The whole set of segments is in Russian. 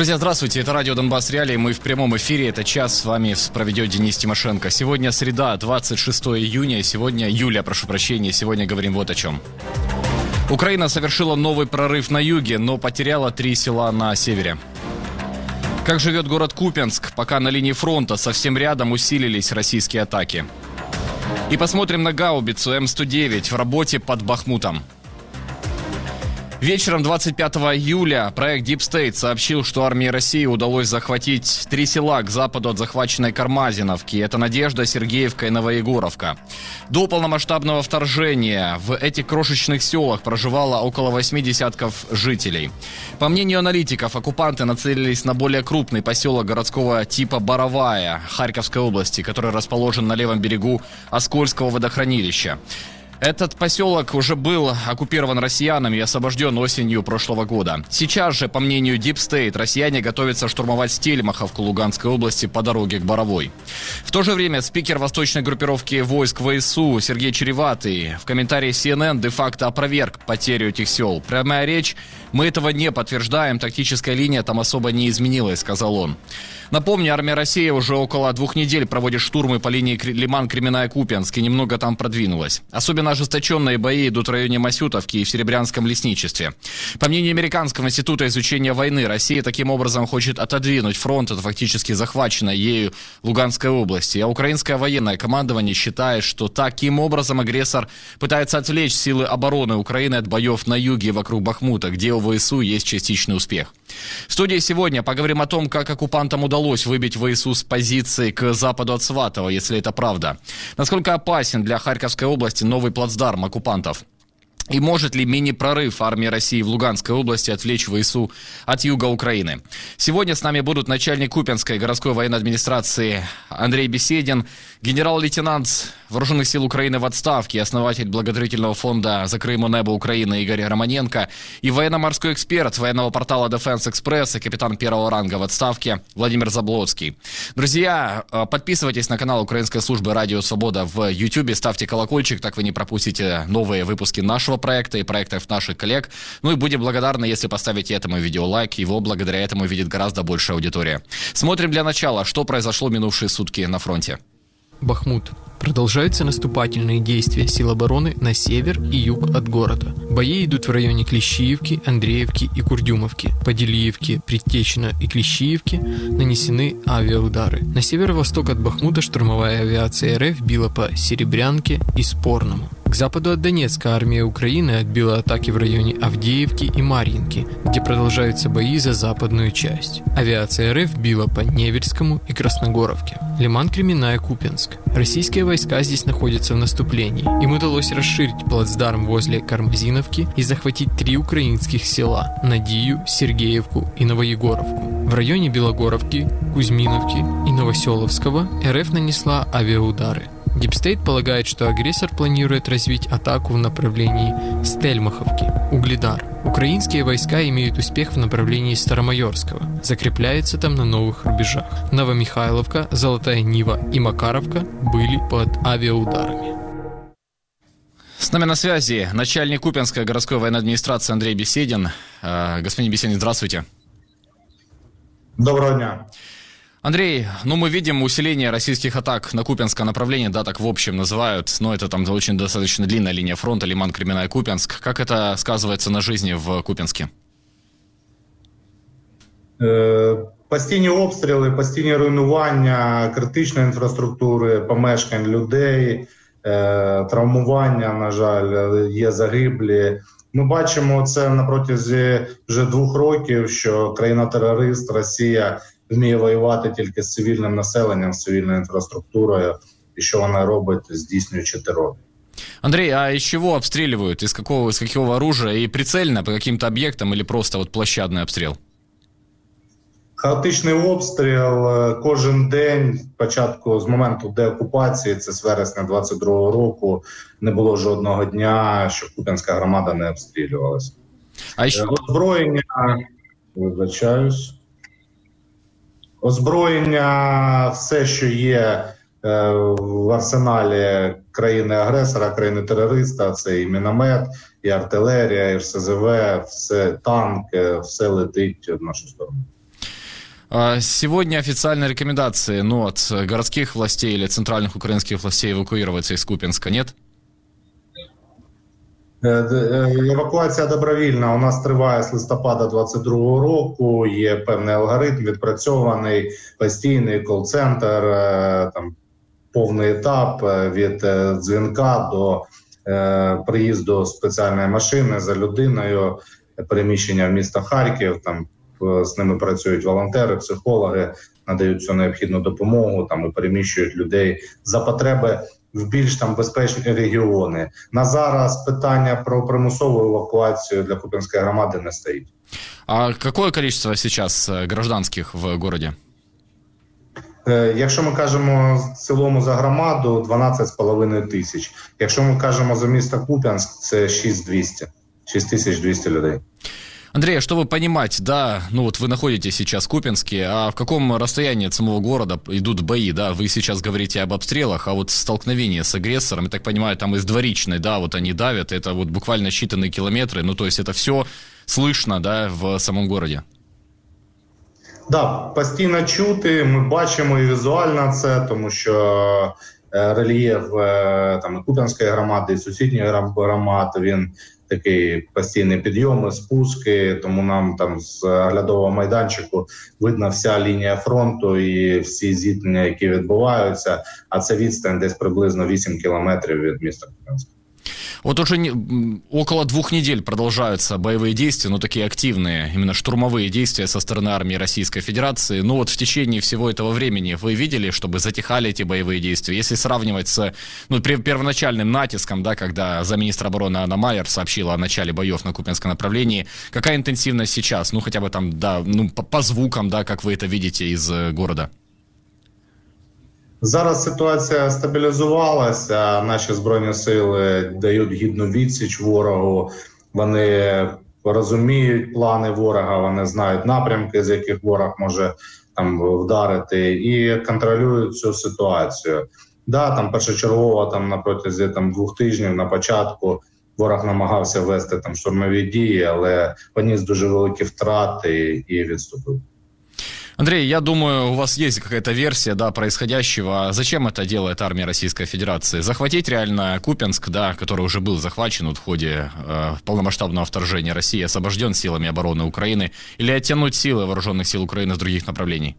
Друзья, здравствуйте. Это радио Донбасс Реалии. Мы в прямом эфире. Это час с вами проведет Денис Тимошенко. Сегодня среда, 26 июня. Сегодня, Юля, прошу прощения. Сегодня говорим вот о чем. Украина совершила новый прорыв на юге, но потеряла три села на севере. Как живет город Купенск, пока на линии фронта совсем рядом усилились российские атаки. И посмотрим на гаубицу М109 в работе под Бахмутом. Вечером 25 июля проект Deep State сообщил, что армии России удалось захватить три села к западу от захваченной Кармазиновки. Это Надежда, Сергеевка и Новоегоровка. До полномасштабного вторжения в этих крошечных селах проживало около восьми десятков жителей. По мнению аналитиков, оккупанты нацелились на более крупный поселок городского типа Боровая Харьковской области, который расположен на левом берегу Оскольского водохранилища. Этот поселок уже был оккупирован россиянами и освобожден осенью прошлого года. Сейчас же, по мнению Deep State, россияне готовятся штурмовать Стельмаховку Луганской области по дороге к Боровой. В то же время спикер восточной группировки войск ВСУ Сергей Череватый в комментарии CNN де-факто опроверг потерю этих сел. Прямая речь «Мы этого не подтверждаем, тактическая линия там особо не изменилась», сказал он. Напомню, армия России уже около двух недель проводит штурмы по линии Лиман, Кременная, Купянск и немного там продвинулась. Особенно ожесточенные бои идут в районе Масютовки и в Серебрянском лесничестве. По мнению Американского института изучения войны, Россия таким образом хочет отодвинуть фронт от фактически захваченной ею Луганской области. А украинское военное командование считает, что таким образом агрессор пытается отвлечь силы обороны Украины от боев на юге вокруг Бахмута, где у ВСУ есть частичный успех. В студии сегодня поговорим о том, как оккупантам удалось выбить ВСУ с позиции к западу от Сватова, если это правда. Насколько опасен для Харьковской области новый плацдарм оккупантов? И может ли мини-прорыв армии России в Луганской области отвлечь ВСУ от юга Украины? Сегодня с нами будут начальник Купенской городской военной администрации Андрей Беседин, генерал-лейтенант Вооруженных сил Украины в отставке, основатель благотворительного фонда «За Крым небо Украины» Игорь Романенко и военно-морской эксперт военного портала Defense Express и капитан первого ранга в отставке Владимир Заблоцкий. Друзья, э, подписывайтесь на канал Украинской службы «Радио Свобода» в YouTube, ставьте колокольчик, так вы не пропустите новые выпуски нашего проекта и проектов наших коллег. Ну и будем благодарны, если поставите этому видео лайк, его благодаря этому видит гораздо большая аудитория. Смотрим для начала, что произошло минувшие сутки на фронте. Бахмут. Продолжаются наступательные действия сил обороны на север и юг от города. Бои идут в районе Клещиевки, Андреевки и Курдюмовки. По Делиевке, Предтечина и Клещиевке нанесены авиаудары. На северо-восток от Бахмута штурмовая авиация РФ била по Серебрянке и Спорному. К западу от Донецка армия Украины отбила атаки в районе Авдеевки и Марьинки, где продолжаются бои за западную часть. Авиация РФ била по Невельскому и Красногоровке. Лиман, Кременная, Купенск. Российские войска здесь находятся в наступлении. Им удалось расширить плацдарм возле Кармазиновки и захватить три украинских села – Надию, Сергеевку и Новоегоровку. В районе Белогоровки, Кузьминовки и Новоселовского РФ нанесла авиаудары – DeepState полагает, что агрессор планирует развить атаку в направлении Стельмаховки, Угледар. Украинские войска имеют успех в направлении Старомайорского, закрепляются там на новых рубежах. Новомихайловка, Золотая Нива и Макаровка были под авиаударами. С нами на связи начальник Купинской городской военной администрации Андрей Беседин. Э, господин Беседин, здравствуйте. Доброго дня. Андрей, ну мы видим усиление российских атак на Купенское направление, да, так в общем называют, но это там очень достаточно длинная линия фронта, Лиман, Кременная, Купенск. Как это сказывается на жизни в Купенске? Постійні обстріли, постійні руйнування критичної інфраструктури, помешкань людей, травмування, на жаль, є загиблі. Ми бачимо це на протязі вже двох років, що країна-терорист Росія вміє воювати тільки з цивільним населенням, з цивільною інфраструктурою, і що вона робить, здійснюючи терор. Андрей, а из чего обстреливают? Из какого, из какого оружия? И прицельно по каким-то объектам или просто вот площадный обстрел? Хаотичний обстріл кожен день, спочатку з моменту деокупації, це з вересня 22-го року, не було жодного дня, що Куп'янська громада не обстрілювалася. А ще... Озброєння, вибачаюсь озброєння, все, що є е, в арсеналі країни-агресора, країни-терориста, це і міномет, і артилерія, і РСЗВ, все танк, все летить в нашу сторону. А, сегодня официальные рекомендации ну, от городских властей или центральных украинских властей эвакуироваться из Купинска нет? Е, е, евакуація добровільна у нас триває з листопада 22-го року. Є певний алгоритм відпрацьований постійний кол-центр, е, там повний етап від дзвінка до приїзду спеціальної машини за людиною, переміщення в місто Харків. Там з ними працюють волонтери, психологи, надають всю необхідну допомогу там і переміщують людей за потреби в більш там безпечні регіони. На зараз питання про примусову евакуацію для Купінської громади не стоїть. А какое количество сейчас э, гражданських в городі? Е, якщо ми кажемо в цілому за громаду, 12,5 тисяч. Якщо ми кажемо за місто Куп'янськ, це 6200. 6200 людей. Андрей, а чтобы понимать, да, ну вот вы находитесь сейчас в Купинске, а в каком расстоянии от самого города идут бои, да, вы сейчас говорите об обстрелах, а вот столкновение с агрессором, я так понимаю, там из Дворичной, да, вот они давят, это вот буквально считанные километры, ну то есть это все слышно, да, в самом городе. Да, постійно чути. Ми бачимо і візуально це, тому що рельєф там і Куп'янської громади, і сусідньої громади, він такий постійний підйоми, спуски. Тому нам там з оглядового майданчику видна вся лінія фронту і всі зіткнення, які відбуваються. А це відстань десь приблизно 8 кілометрів від міста Куп'янська. Вот уже не, около двух недель продолжаются боевые действия, но такие активные, именно штурмовые действия со стороны армии Российской Федерации. Ну вот в течение всего этого времени вы видели, чтобы затихали эти боевые действия? Если сравнивать с ну, первоначальным натиском, да, когда замминистра обороны Анна Майер сообщила о начале боев на Купинском направлении, какая интенсивность сейчас? Ну хотя бы там, да, ну по, по звукам, да, как вы это видите из э, города? Зараз ситуація стабілізувалася. Наші збройні сили дають гідну відсіч ворогу. Вони розуміють плани ворога, вони знають напрямки, з яких ворог може там вдарити, і контролюють цю ситуацію. Да, там першочергово там на протязі там двох тижнів на початку ворог намагався вести там штурмові дії, але поніс дуже великі втрати і відступив. Андрей, я думаю, у вас есть какая-то версия, да, происходящего. Зачем это делает армия Российской Федерации? Захватить реально Купенск, да, который уже был захвачен вот в ходе э, полномасштабного вторжения России, освобожден силами обороны Украины, или оттянуть силы вооруженных сил Украины с других направлений?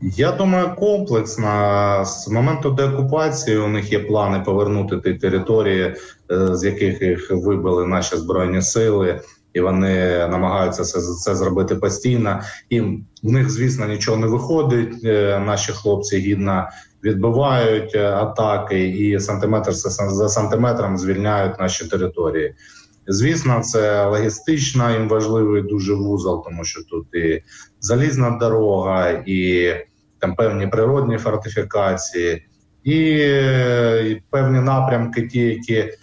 Я думаю, комплексно з моменту деокупації у них є плани повернути ті території, з яких їх вибили наші збройні сили і вони намагаються це це зробити постійно. І в них, звісно, нічого не виходить. Е, наші хлопці гідно відбивають е, атаки, і сантиметр за сантиметром звільняють наші території. Звісно, це логістично їм важливий дуже вузол, тому що тут і залізна дорога, і там певні природні фортифікації, і, і певні напрямки, ті, які Е,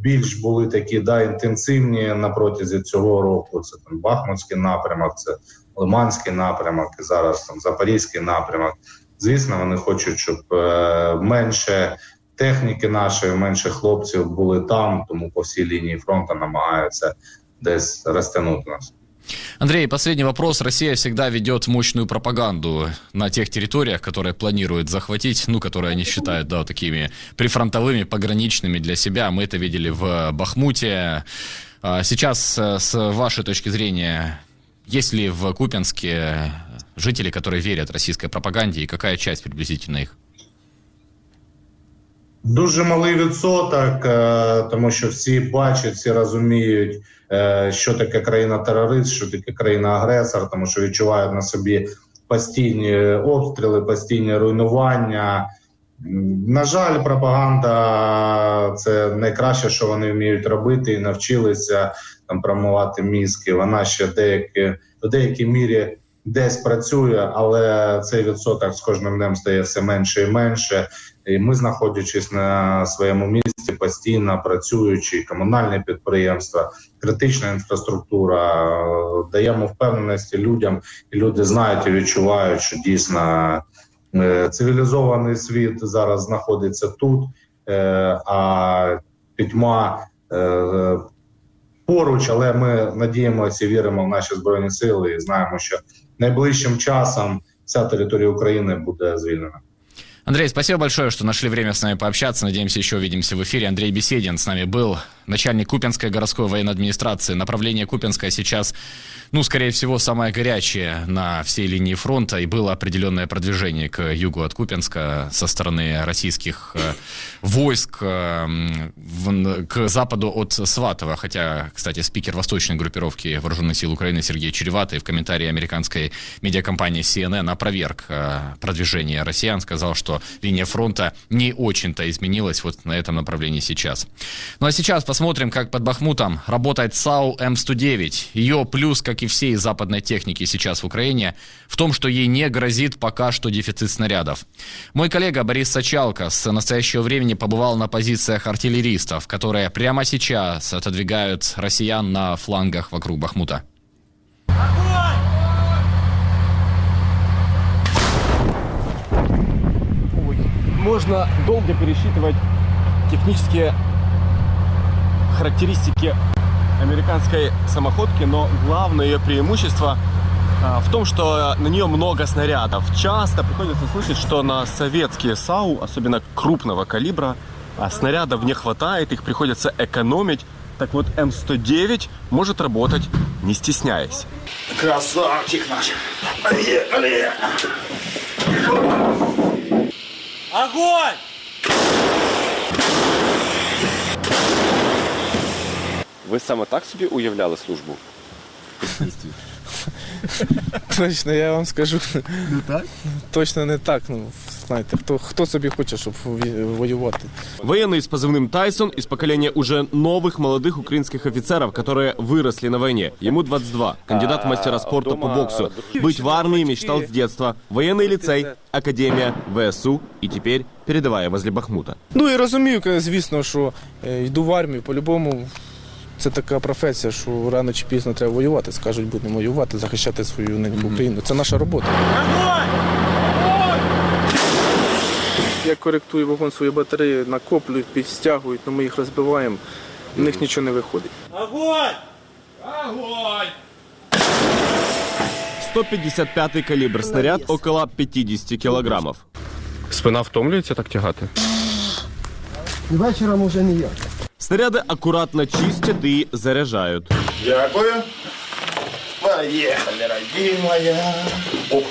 більш були такі да інтенсивні на протязі цього року. Це там Бахмутський напрямок, це Лиманський напрямок, і зараз там Запорізький напрямок. Звісно, вони хочуть, щоб е, менше техніки нашої, менше хлопців були там, тому по всій лінії фронту намагаються десь розтягнути нас. Андрей, последний вопрос. Россия всегда ведет мощную пропаганду на тех территориях, которые планирует захватить, ну, которые они считают, да, такими прифронтовыми, пограничными для себя. Мы это видели в Бахмуте. А сейчас, э, с вашей точки зрения, есть ли в Купенске жители, которые верят российской пропаганде, и какая часть приблизительно их? Дуже малий відсоток, тому що всі бачать, всі розуміють, Що таке країна-терорист, що таке країна-агресор, тому що відчувають на собі постійні обстріли, постійні руйнування. На жаль, пропаганда це найкраще, що вони вміють робити, і навчилися там промивати мізки. Вона ще деякі в деякій мірі десь працює, але цей відсоток з кожним днем стає все менше і менше. І Ми, знаходячись на своєму місці, постійно працюючи, комунальні підприємства, критична інфраструктура, даємо впевненості людям, і люди знають і відчувають, що дійсно е, цивілізований світ зараз знаходиться тут, е, а пітьма е, поруч, але ми надіємося і віримо в наші збройні сили і знаємо, що найближчим часом вся територія України буде звільнена. Андрей, спасибо большое, что нашли время с нами пообщаться. Надеемся, еще увидимся в эфире. Андрей Беседин с нами был, начальник Купинской городской военной администрации. Направление Купинское сейчас ну, скорее всего, самое горячее на всей линии фронта, и было определенное продвижение к югу от Купенска со стороны российских э, войск э, к западу от Сватова, хотя, кстати, спикер восточной группировки Вооруженных сил Украины Сергей Череватый в комментарии американской медиакомпании CNN опроверг э, продвижение россиян, сказал, что линия фронта не очень-то изменилась вот на этом направлении сейчас. Ну а сейчас посмотрим, как под Бахмутом работает САУ М-109. Ее плюс, как и всей западной техники сейчас в Украине, в том, что ей не грозит пока что дефицит снарядов. Мой коллега Борис Сачалко с настоящего времени побывал на позициях артиллеристов, которые прямо сейчас отодвигают россиян на флангах вокруг Бахмута. Можно долго пересчитывать технические характеристики американской самоходки, но главное ее преимущество а, в том, что на нее много снарядов. Часто приходится слышать, что на советские САУ, особенно крупного калибра, а снарядов не хватает, их приходится экономить. Так вот, М109 может работать не стесняясь. Красавчик наш! Поехали! Огонь! Ви саме так собі уявляли службу? Точно, я вам скажу. Не так? Точно не так. Ну, знаєте, хто, хто собі хоче, щоб воювати. Военный с позывным Тайсон из поколения уже новых молодых украинских офицеров, которые выросли на войне. Ему 22, кандидат в мастера спорта по боксу. Быть в армии мечтал с детства. Военный лицей, академия, ВСУ и теперь передовая возле Бахмута. Ну і розумію, звісно, що е, йду в армію по-любому. Це така професія, що рано чи пізно треба воювати. Скажуть, будемо воювати, захищати свою неньку Україну. Це наша робота. Я коректую вогонь своєї батареї, накоплюють, підстягують, але ми їх розбиваємо, в них нічого не виходить. Огонь! Огонь! 155 калибр снаряд около 50 килограммов. Спина втомлюється так тягати? Вечором уже ніяк. Снаряды аккуратно чистят и заряжают. Дякую. Поехали, родимая. Оп,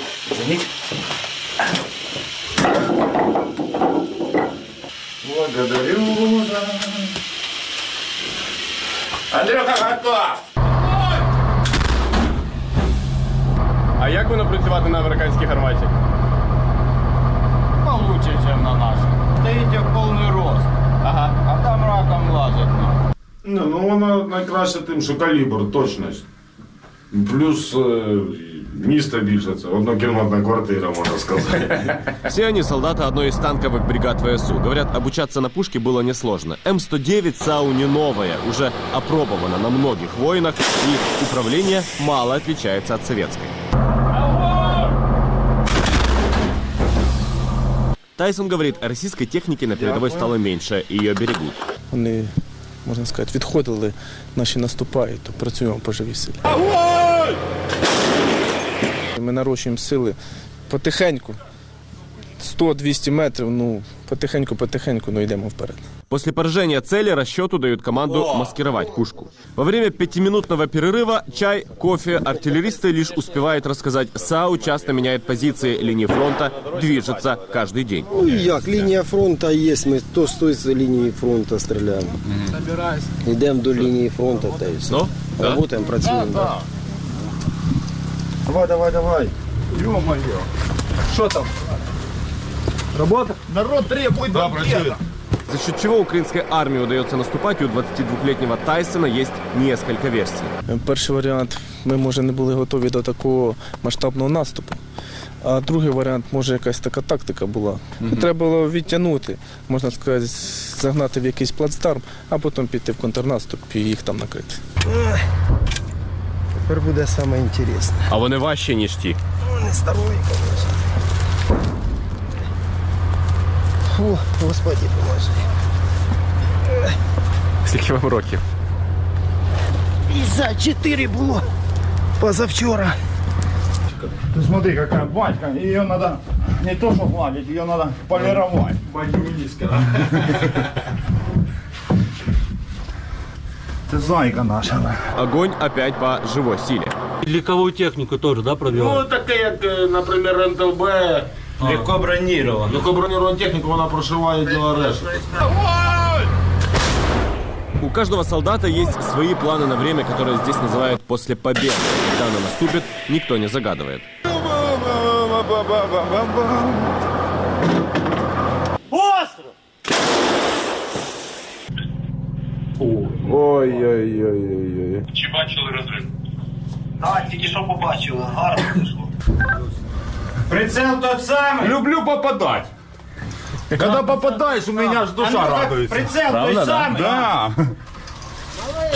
извините. Благодарю. Андрюха, готов! А як воно працювати на американській гарматі? Получше, чем на нашем. Стоите в полный рост. Ага. А там раком лазать. Не, ну вона найкраще тим, що калібр, точність. Плюс е, місто більше, це однокімнатна квартира, можна сказати. Все они солдаты одной из танковых бригад ВСУ. Говорят, обучаться на пушке было несложно. М109 САУ не новая, уже опробована на многих войнах, и управление мало отличается от советской. Тайсон говорит, российской техники на передовой стало меньше, и ее берегут. Вони, можна сказати, відходили, наші наступають, то працюємо по живій силі. Ми нарощуємо сили потихеньку. 100-200 метрів, ну, потихеньку-потихеньку, ну йдемо вперед. После поражения цели расчету дают команду маскировать пушку. Во время пятиминутного перерыва чай, кофе, артиллеристы лишь успевают рассказать. САУ часто меняет позиции линии фронта, движется каждый день. Ну і як, лінія фронту є, ми то з тої лінії фронту стріляємо. Йдемо до лінії фронту та і все. Ну, Работаємо, працюємо. Да, Давай, давай, давай. Народ требует банкета. За счет чего украинской армии удается наступать, у 22-летнего Тайсона есть несколько версий. Перший варіант, ми, може, не були готові до такого масштабного наступу. А другий варіант, може, якась така тактика була. Треба було відтягнути, можна сказати, загнати в якийсь плацдарм, а потім піти в контрнаступ і їх там накрити. Тепер буде саме інтересне. А вони важче, ніж ті. Не старої, звісно. Фу, господи, поможи. Скільки вам років? 54 було позавчора. Ты смотри, какая батька. Ее надо не то что гладить, ее надо полировать. Батька Ты зайка наша. да. Огонь опять по живой силе. Легковую технику тоже, да, Ну, пробивали? таке, як, е, наприклад, НТВ. Легко бронировано. Легко броніровану техніку вона прошиває діло решта. У каждого солдата есть свои планы на время, которые здесь называют «после победы». Когда она наступит, никто не загадывает. Ой-ой-ой-ой. Так, тільки що побачили, гарно пішло. Прицел тот самый. Люблю попадать. Когда попадаешь, у меня аж душа радуется. Прицел тот самый. Да.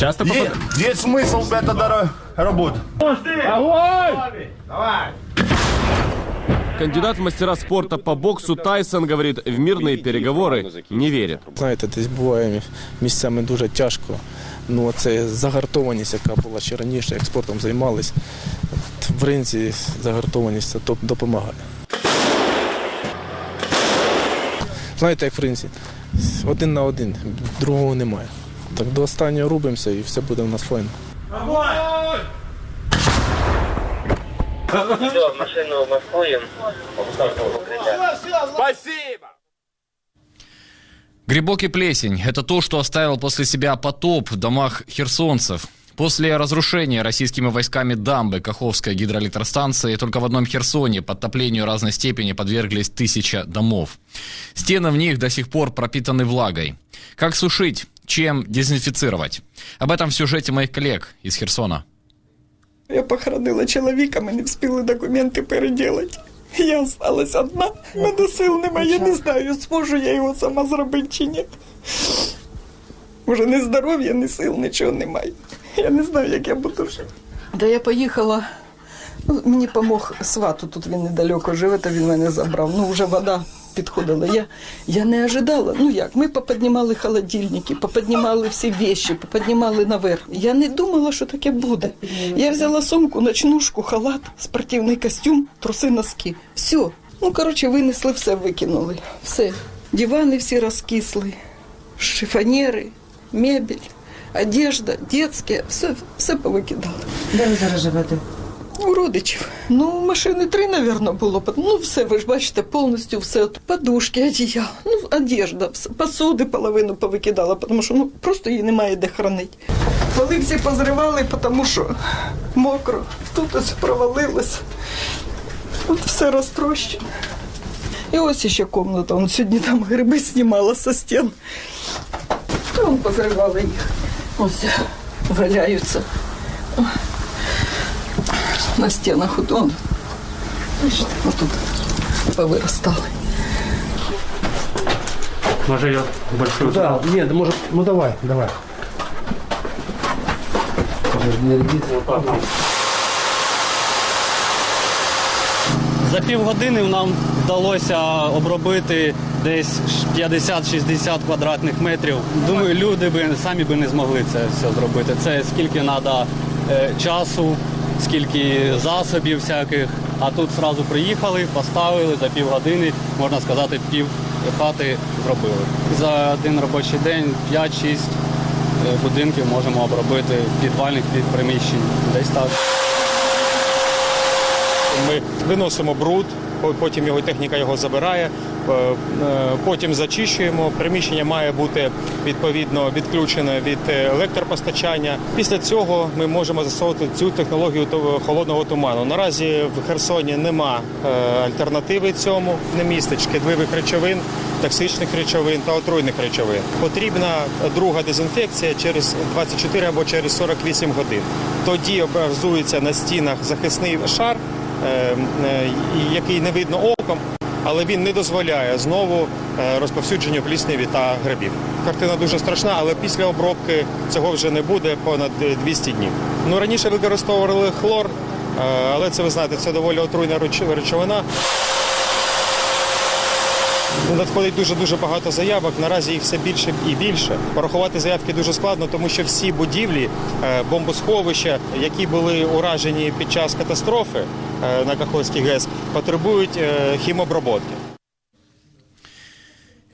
Часто Есть, есть смысл в это дора- работать. Давай. Кандидат в мастера спорта по боксу Тайсон говорит, в мирные переговоры не верит. Знаєте, десь буває місцями дуже тяжко. Ну, це загартованість, яка була ще раніше, як спортом займались. В ринзі загартованість це допомагає. Знаєте, як в ринзі? Один на один, другого немає. Так до останнього рубимося і все буде у нас файно. Спасибо. Грибок и плесень – это то, что оставил после себя потоп в домах херсонцев. После разрушения российскими войсками дамбы Каховской гидроэлектростанции только в одном Херсоне подтоплению разной степени подверглись тысяча домов. Стены в них до сих пор пропитаны влагой. Как сушить? Чем дезинфицировать? Об этом в сюжете моих коллег из Херсона. Я похоронила чоловіка, ми не встигли документи переділити. Я осталась одна, мене сил немає, я не знаю, зможу я його сама зробити чи ні. Уже ні здоров'я, ні сил, нічого немає. Я не знаю, як я буду жити. Да я поїхала. Ну, мені помог свату, тут він недалеко живе, то він мене забрав. Ну, вже вода підходила. Я, я не ожидала. Ну як, ми поподнімали холодильники, поподнімали всі вещи, поподнімали наверх. Я не думала, що таке буде. Я взяла сумку, ночнушку, халат, спортивний костюм, труси, носки. Все. Ну, коротше, винесли все, викинули. Все. Дивани всі розкисли, шифонери, мебель, одежда, детське, все, все повикидали. Де ви зараз живете? У родичів. Ну, машини три, напевно, було. Ну, все, ви ж бачите, повністю все. Подушки, одіяла, ну, одежда, посуди половину повикидала, тому що ну, просто її немає де хранити. Поли всі позривали, тому що мокро. Тут ось провалилось. От все розтрощено. І ось ще кімната. Он сьогодні там гриби знімала со стін. Та он позривали їх. Ось валяються на стенах вот он. Бачите, вот тут повырастали. Може я большую... Да, нет, может, ну давай, давай. За півгодини нам вдалося обробити десь 50-60 квадратних метрів. Думаю, люди би самі би не змогли це все зробити. Це скільки треба часу, скільки засобів всяких. А тут одразу приїхали, поставили за пів години, можна сказати, пів хати зробили. За один робочий день 5-6 е, будинків можемо обробити підвальних під приміщень. Десь так. Ми виносимо бруд, потім його техніка його забирає, е, е, потім зачищуємо. Приміщення має бути відповідно відключене від е, електропостачання. Після цього ми можемо застосовувати цю технологію холодного туману. Наразі в Херсоні нема альтернативи цьому. Не містить шкідливих речовин, токсичних речовин та отруйних речовин. Потрібна друга дезінфекція через 24 або через 48 годин. Тоді образується на стінах захисний шар який не видно оком, але він не дозволяє знову е, розповсюдженню плісневі та грибів. Картина дуже страшна, але після обробки цього вже не буде понад е, 200 днів. Ну раніше використовували хлор, е, але це ви знаєте, це доволі отруйна реч- речовина. Надходить дуже дуже багато заявок. Наразі їх все більше і більше. Порахувати заявки дуже складно, тому що всі будівлі, е, бомбосховища, які були уражені під час катастрофи е, на Каховській ГЕС, потребують е, хімоброботки.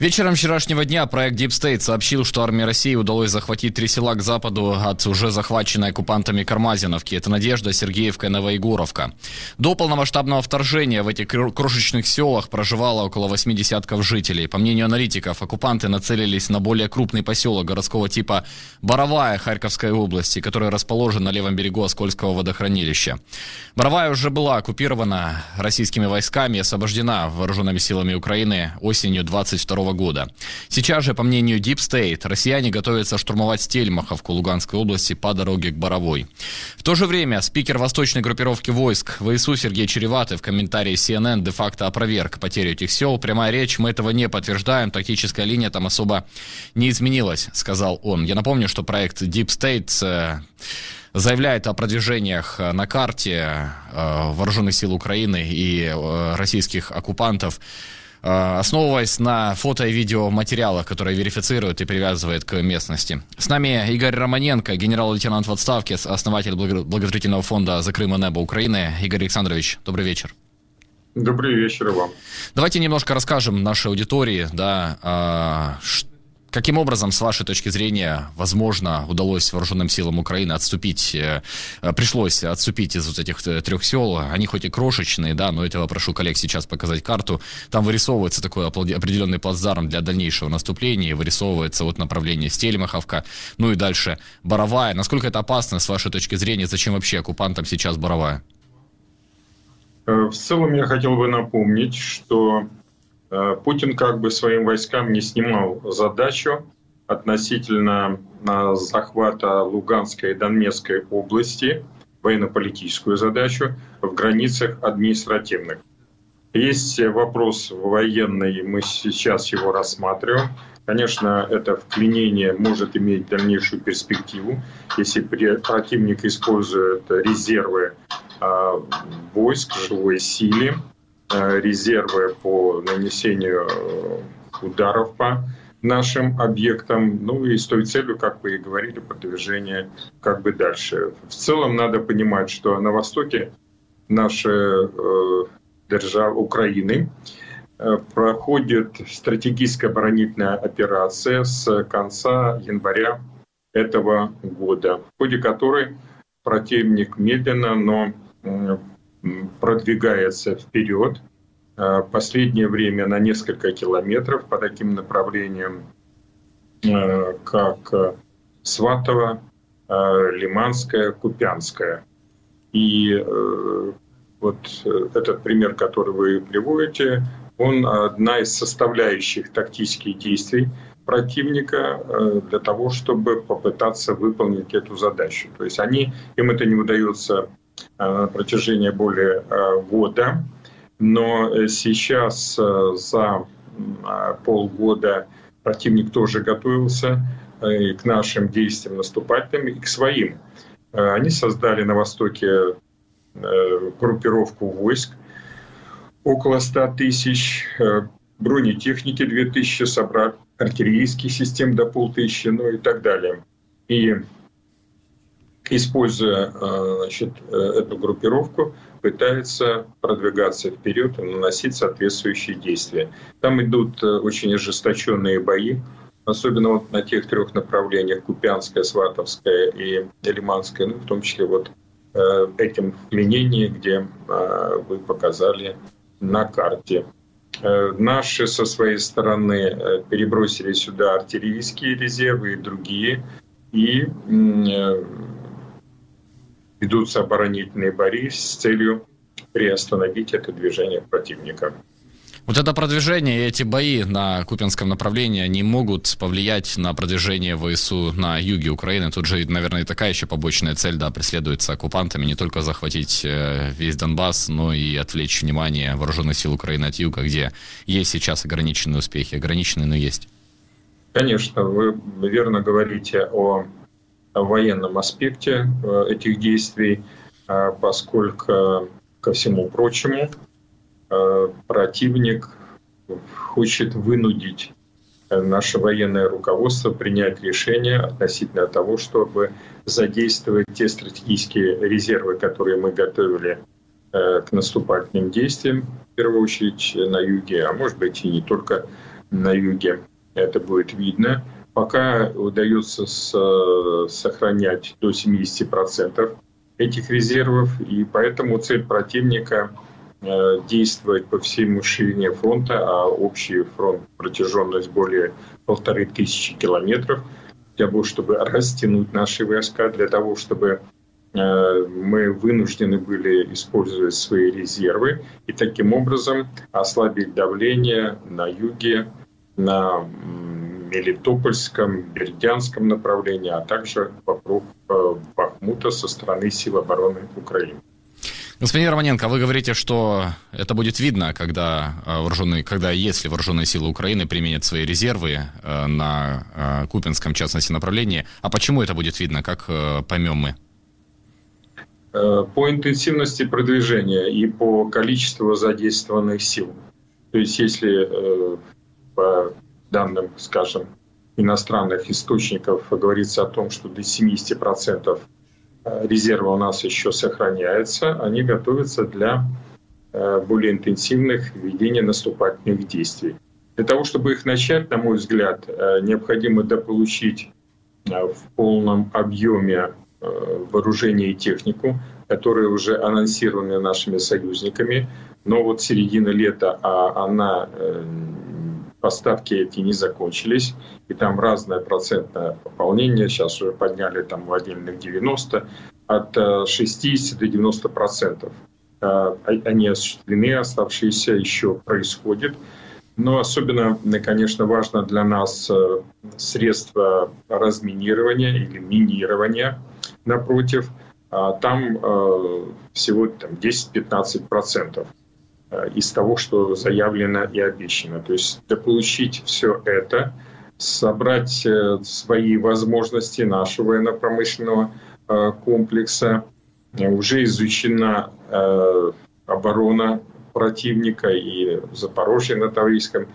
Вечером вчерашнего дня проект Deep State сообщил, что армии России удалось захватить три села к западу от уже захваченной оккупантами Кармазиновки. Это Надежда, Сергеевка и Новоегоровка. До полномасштабного вторжения в этих крошечных селах проживало около восьми десятков жителей. По мнению аналитиков, оккупанты нацелились на более крупный поселок городского типа Боровая Харьковской области, который расположен на левом берегу Оскольского водохранилища. Боровая уже была оккупирована российскими войсками и освобождена вооруженными силами Украины осенью 22 года. Сейчас же, по мнению Deep State, россияне готовятся штурмовать Стельмаховку Луганской области по дороге к Боровой. В то же время спикер восточной группировки войск ВСУ Сергей Череватый в комментарии CNN де-факто опроверг потерю этих сел. Прямая речь, мы этого не подтверждаем, тактическая линия там особо не изменилась, сказал он. Я напомню, что проект Deep State э, заявляет о продвижениях на карте э, вооруженных сил Украины и э, российских оккупантов основываясь на фото и видеоматериалах, которые верифицируют и привязывают к местности. С нами Игорь Романенко, генерал-лейтенант в отставке, основатель благотворительного фонда «За Крым и небо Украины». Игорь Александрович, добрый вечер. Добрый вечер вам. Давайте немножко расскажем нашей аудитории, да, Каким образом, с вашей точки зрения, возможно, удалось вооруженным силам Украины отступить, э, э, пришлось отступить из вот этих э, трех сел? Они хоть и крошечные, да, но этого прошу коллег сейчас показать карту. Там вырисовывается такой определенный плацдарм для дальнейшего наступления, вырисовывается вот направление Стельмаховка, ну и дальше Боровая. Насколько это опасно, с вашей точки зрения, зачем вообще оккупантам сейчас Боровая? В целом я хотел бы напомнить, что Путин как бы своим войскам не снимал задачу относительно э, захвата Луганской и Донецкой области, военно-политическую задачу в границах административных. Есть вопрос военный, мы сейчас его рассматриваем. Конечно, это вклинение может иметь дальнейшую перспективу, если противник использует резервы э, войск, живой силе, Э, резервы по нанесению э, ударов по нашим объектам, ну и с той целью, как вы и говорили, продвижение как бы дальше. В целом надо понимать, что на востоке нашей э, державы Украины э, проходит стратегическая оборонительная операция с конца января этого года, в ходе которой противник медленно, но продвигается вперед. Э, последнее время на несколько километров по таким направлениям, э, как Сватово, э, Лиманская, Купянская. И вот этот пример, который вы приводите, он одна из составляющих тактических действий противника для того, чтобы попытаться выполнить эту задачу. То есть они, им это не удается на протяжении более года. Но сейчас за полгода противник тоже готовился к нашим действиям наступательным и к своим. Они создали на Востоке группировку войск около 100 тысяч, бронетехники 2000 собрать, артиллерийских систем до полтысячи, ну и так далее. И используя э, значит, э, эту группировку, пытается продвигаться вперед и наносить соответствующие действия. Там идут э, очень ожесточенные бои, особенно вот на тех трех направлениях Купянская, Сватовская и Лиманская, ну, в том числе вот этим вклинении, где вы показали на карте. Наши со своей стороны перебросили сюда артиллерийские резервы и другие, и ведутся оборонительные бои с целью приостановить это движение противника. Вот это продвижение и эти бои на Купинском направлении, они могут повлиять на продвижение ВСУ на юге Украины. Тут же, наверное, такая еще побочная цель, да, преследуется оккупантами, не только захватить э, весь Донбасс, но и отвлечь внимание вооруженных сил Украины от юга, где есть сейчас ограниченные успехи. Ограниченные, но есть. Конечно, вы верно говорите о военном аспекте э, этих действий, э, поскольку, ко всему прочему, э, противник хочет вынудить наше военное руководство принять решение относительно того, чтобы задействовать те стратегические резервы, которые мы готовили к наступательным действиям, в первую очередь на юге, а может быть и не только на юге. Это будет видно. Пока удается сохранять до 70% этих резервов, и поэтому цель противника э, действовать по всей ширине фронта, а общий фронт протяженность более полторы тысячи километров, для того, чтобы растянуть наши войска, для того, чтобы э, мы вынуждены были использовать свои резервы и таким образом ослабить давление на юге, на Мелитопольском, Бердянском направлении, а также вокруг э, Бахмута со стороны сил обороны Украины. Господин Романенко, вы говорите, что это будет видно, когда э, вооруженные, когда если вооруженные силы Украины применят свои резервы э, на Купинском, в частности, направлении. А почему это будет видно? Как поймем мы? По интенсивности продвижения и по количеству задействованных сил. То есть, если по данным, скажем, иностранных источников говорится о том, что до 70% э, резерва у нас еще сохраняется, они готовятся для э, более интенсивных ведения наступательных действий. Для того, чтобы их начать, на мой взгляд, э, необходимо дополучить в полном объеме вооружение и технику, которые уже анонсированы нашими союзниками. Но вот середина лета, а она поставки эти не закончились, и там разное процентное пополнение, сейчас уже подняли там в отдельных 90, от 60 э, до 90 процентов. Э, они осуществлены, оставшиеся еще происходят. Но особенно, конечно, важно для нас э, средства разминирования или минирования напротив. А там всего там, 10-15 процентов. Э, из того, что заявлено и обещано. То есть дополучить все это, собрать э, свои возможности нашего военно-промышленного э, комплекса. Уже изучена оборона противника и Запорожье на Таврийском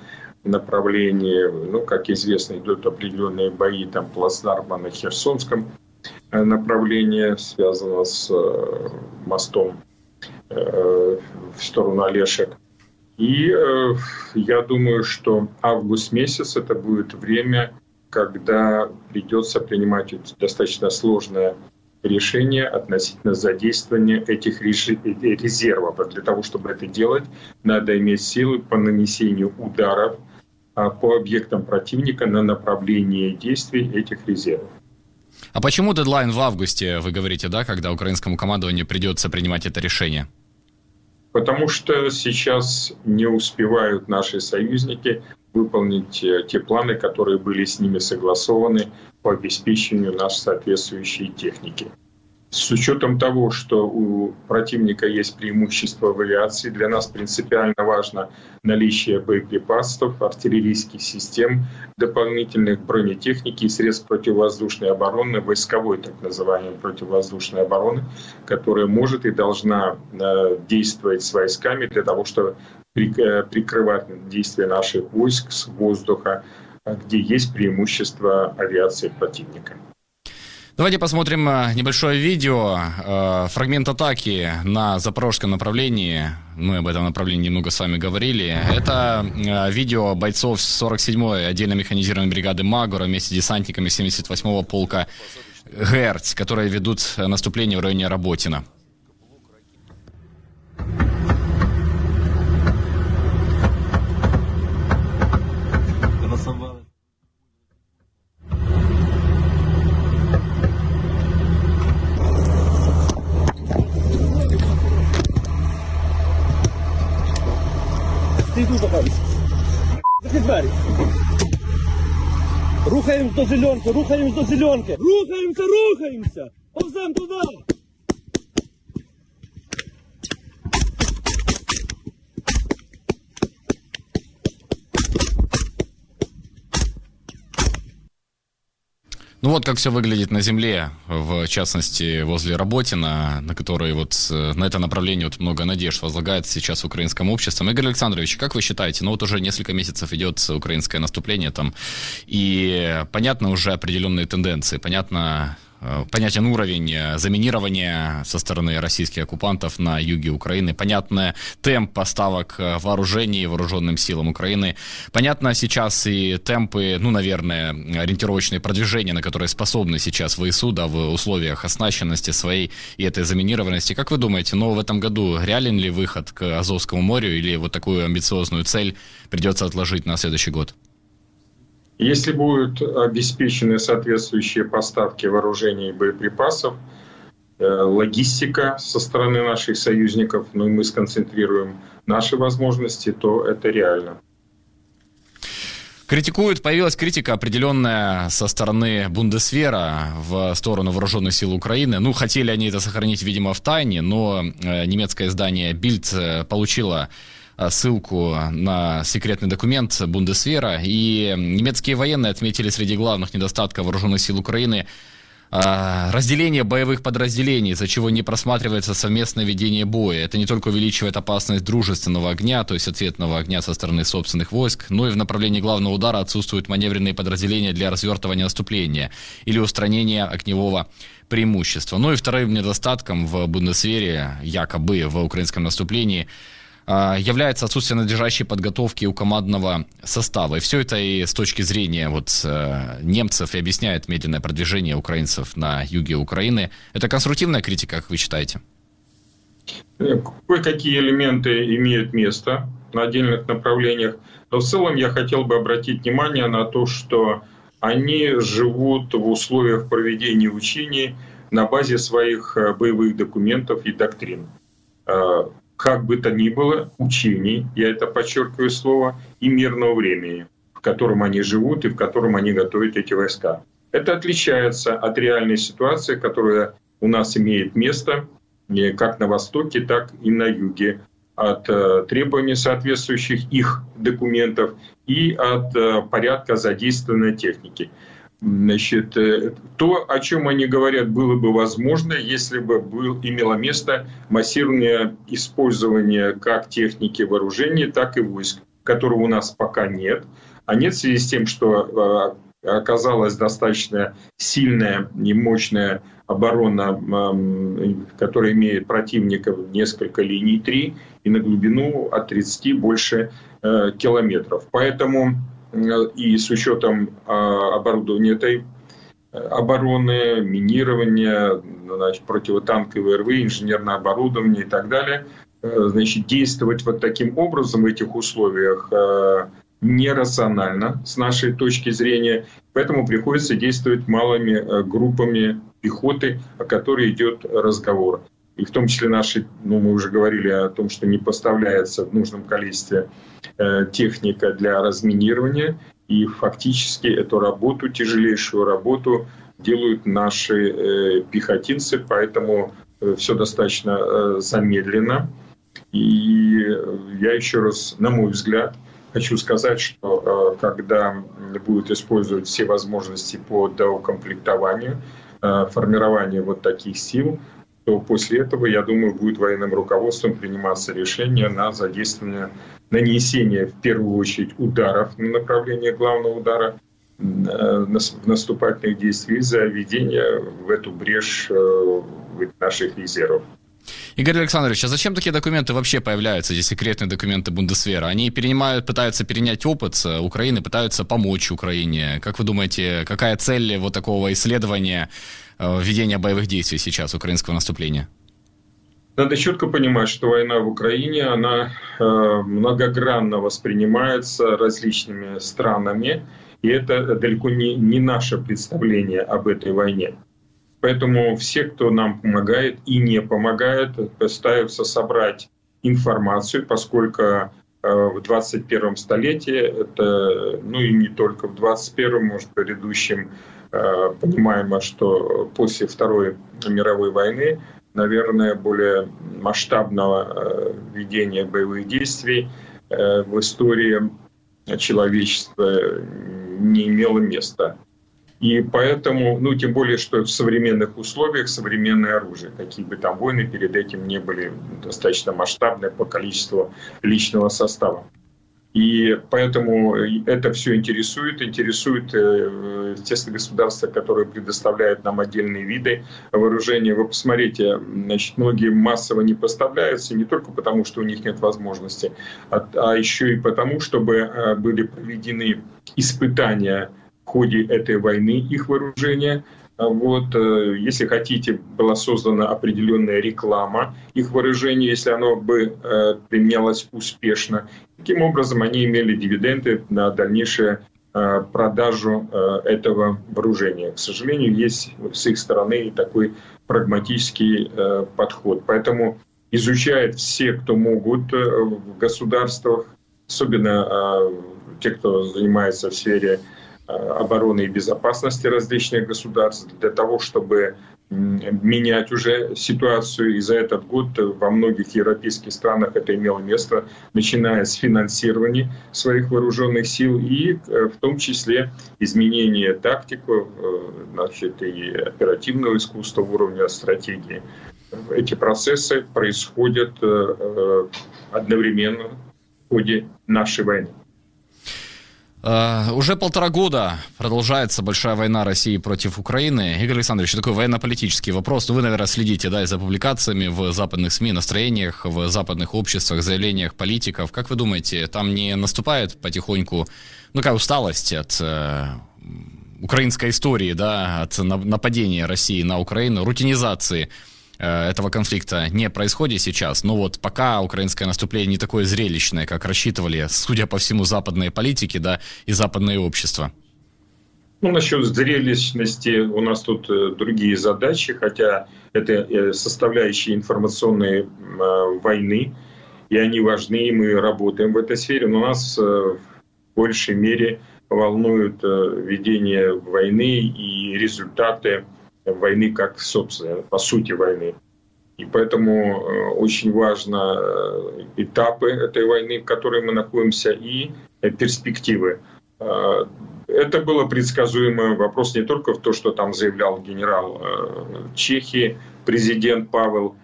направлении. Ну, как известно, идут определенные бои там плацдарма на Херсонском направлении, связано с мостом в сторону Олешек. И э, я думаю, что август месяц это будет время, когда придется принимать достаточно сложное решение относительно задействования этих резервов. Для того, чтобы это делать, надо иметь силы по нанесению ударов а, по объектам противника на направление действий этих резервов. А почему дедлайн в августе, вы говорите, да, когда украинскому командованию придется принимать это решение? Потому что сейчас не успевают наши союзники выполнить э, те планы, которые были с ними согласованы по обеспечению нашей соответствующей техники. С учетом того, что у противника есть преимущество в авиации, для нас принципиально важно наличие боеприпасов, артиллерийских систем, дополнительных бронетехники и средств противовоздушной обороны, войсковой так называемой противовоздушной обороны, которая может и должна э, действовать с войсками для того, чтобы э, прикрывать действия наших войск с воздуха, где есть преимущество авиации противника. Давайте посмотрим э, небольшое видео, э, фрагмент атаки на запорожском направлении. Мы об этом направлении немного с вами говорили. Это э, видео бойцов 47-й отдельно механизированной бригады Магора вместе с десантниками 78-го полка Герц, которые ведут наступление в районе Работина. Рухаємось до зеленки, рухаємось до зеленки. Рухаємося, рухаємося. Повзем туди. Ну вот как все выглядит на земле, в частности возле Работина, на которой вот э, на это направление вот много надежд возлагается сейчас в украинском обществе. Игорь Александрович, как вы считаете, ну вот уже несколько месяцев идет украинское наступление там, и понятно уже определенные тенденции, понятно Э, понятен уровень э, заминирования со стороны российских оккупантов на юге Украины, понятный темп поставок э, вооружений вооруженным силам Украины, понятно сейчас и темпы, ну, наверное, ориентировочные продвижения, на которые способны сейчас ВСУ, да, в условиях оснащенности своей и этой заминированности. Как вы думаете, но в этом году реален ли выход к Азовскому морю или вот такую амбициозную цель придется отложить на следующий год? Если будут обеспечены соответствующие поставки вооружений и боеприпасов, э, логистика со стороны наших союзников, ну и мы сконцентрируем наши возможности, то это реально. Критикуют, появилась критика определенная со стороны Бундесвера в сторону вооруженных сил Украины. Ну, хотели они это сохранить, видимо, в тайне, но э, немецкое издание Bild э, получило ссылку на секретный документ Бундесвера, и немецкие военные отметили среди главных недостатков вооруженных сил Украины э, разделение боевых подразделений, из-за чего не просматривается совместное ведение боя. Это не только увеличивает опасность дружественного огня, то есть ответного огня со стороны собственных войск, но и в направлении главного удара отсутствуют маневренные подразделения для развертывания наступления или устранения огневого преимущества. Ну и вторым недостатком в Бундесвере, якобы в украинском наступлении – является отсутствие надлежащей подготовки у командного состава. И все это и с точки зрения вот, э, немцев и объясняет медленное продвижение украинцев на юге Украины. Это конструктивная критика, как вы считаете? Э, кое-какие элементы имеют место на отдельных направлениях. Но в целом я хотел бы обратить внимание на то, что они живут в условиях проведения учений на базе своих э, боевых документов и доктрин как бы то ни было, учений, я это подчеркиваю слово, и мирного времени, в котором они живут и в котором они готовят эти войска. Это отличается от реальной ситуации, которая у нас имеет место как на Востоке, так и на Юге, от э, требований соответствующих их документов и от э, порядка задействованной техники. Значит, э, то, о чем они говорят, было бы возможно, если бы был, имело место массированное использование как техники вооружений, так и войск, которого у нас пока нет. А нет в связи с тем, что э, оказалась достаточно сильная и мощная оборона, которая имеет противника несколько линий, три, и на глубину от 30 больше э, километров. Поэтому и с учетом а, оборудования этой э, обороны, минирования, значит, противотанковой РВ, инженерное оборудование и так далее, э, значит, действовать вот таким образом в этих условиях э, нерационально с нашей точки зрения, поэтому приходится действовать малыми группами пехоты, о которой идет разговор. И в том числе наши, ну мы уже говорили о том, что не поставляется в нужном количестве Э, техника для разминирования. И фактически эту работу, тяжелейшую работу, делают наши э, пехотинцы, поэтому э, все достаточно замедленно. И я еще раз, на мой взгляд, хочу сказать, что когда будут использовать все возможности по доукомплектованию, формированию вот таких сил, то после этого, я думаю, будет военным руководством приниматься решение на задействование, нанесение в первую очередь ударов на направление главного удара, э, наступательных действий за введение в эту брешь э, наших резервов. Игорь Александрович, а зачем такие документы вообще появляются, эти секретные документы Бундесвера? Они перенимают, пытаются перенять опыт Украины, пытаются помочь Украине. Как вы думаете, какая цель вот такого исследования Э, ведения боевых действий сейчас украинского наступления? Надо четко понимать, что война в Украине, она э, многогранно воспринимается различными странами, и это далеко не, не наше представление об этой войне. Поэтому все, кто нам помогает и не помогает, пытаются собрать информацию, поскольку э, в 21 столетии, это, ну и не только в 21, может, в предыдущем Э, понимаемо, что после Второй мировой войны, наверное, более масштабного э, ведения боевых действий э, в истории человечества не имело места. И поэтому, ну, тем более, что в современных условиях современное оружие, какие бы там войны перед этим не были достаточно масштабные по количеству личного состава. И поэтому это все интересует, интересует э, те государства, которые предоставляют нам отдельные виды вооружения. Вы посмотрите, значит, многие массово не поставляются не только потому, что у них нет возможности, а, а еще и потому, чтобы э, были проведены испытания ходе этой войны их вооружения, вот, э, если хотите, была создана определенная реклама их вооружения, если оно бы э, применялось успешно. Таким образом, они имели дивиденды на дальнейшую э, продажу этого вооружения. К сожалению, есть с их стороны такой прагматический подход. Поэтому изучают все, кто могут в государствах, особенно те, кто занимается в сфере Э, обороны и безопасности различных государств для того, чтобы менять уже ситуацию. И за этот год во многих европейских странах это имело место, начиная с финансирования своих вооруженных сил и э, в том числе изменение тактику, э, значит, и оперативного искусства уровня стратегии. Эти процессы происходят одновременно в ходе нашей войны. Uh, уже полтора года продолжается большая война России против Украины. Игорь Александрович, такой военно-политический вопрос. Ну, вы, наверное, следите да, за публикациями в западных СМИ, настроениях, в западных обществах, заявлениях политиков. Как вы думаете, там не наступает потихоньку, ну, какая усталость от э, украинской истории, да, от нападения России на Украину, рутинизации Э, этого конфликта не происходит сейчас, но вот пока украинское наступление не такое зрелищное, как рассчитывали, судя по всему, западные политики, да, и западное общество. Ну, насчет зрелищности у нас тут э, другие задачи, хотя это э, составляющие информационной войны, и они важны, и мы работаем в этой сфере, но нас в большей мере волнует ведение войны и результаты войны как, собственно, по сути войны. И поэтому э, очень важно э, этапы этой войны, в которой мы находимся, и перспективы. Э, это было предсказуемо. Вопрос не только в том, что там заявлял генерал Чехии, президент Павел,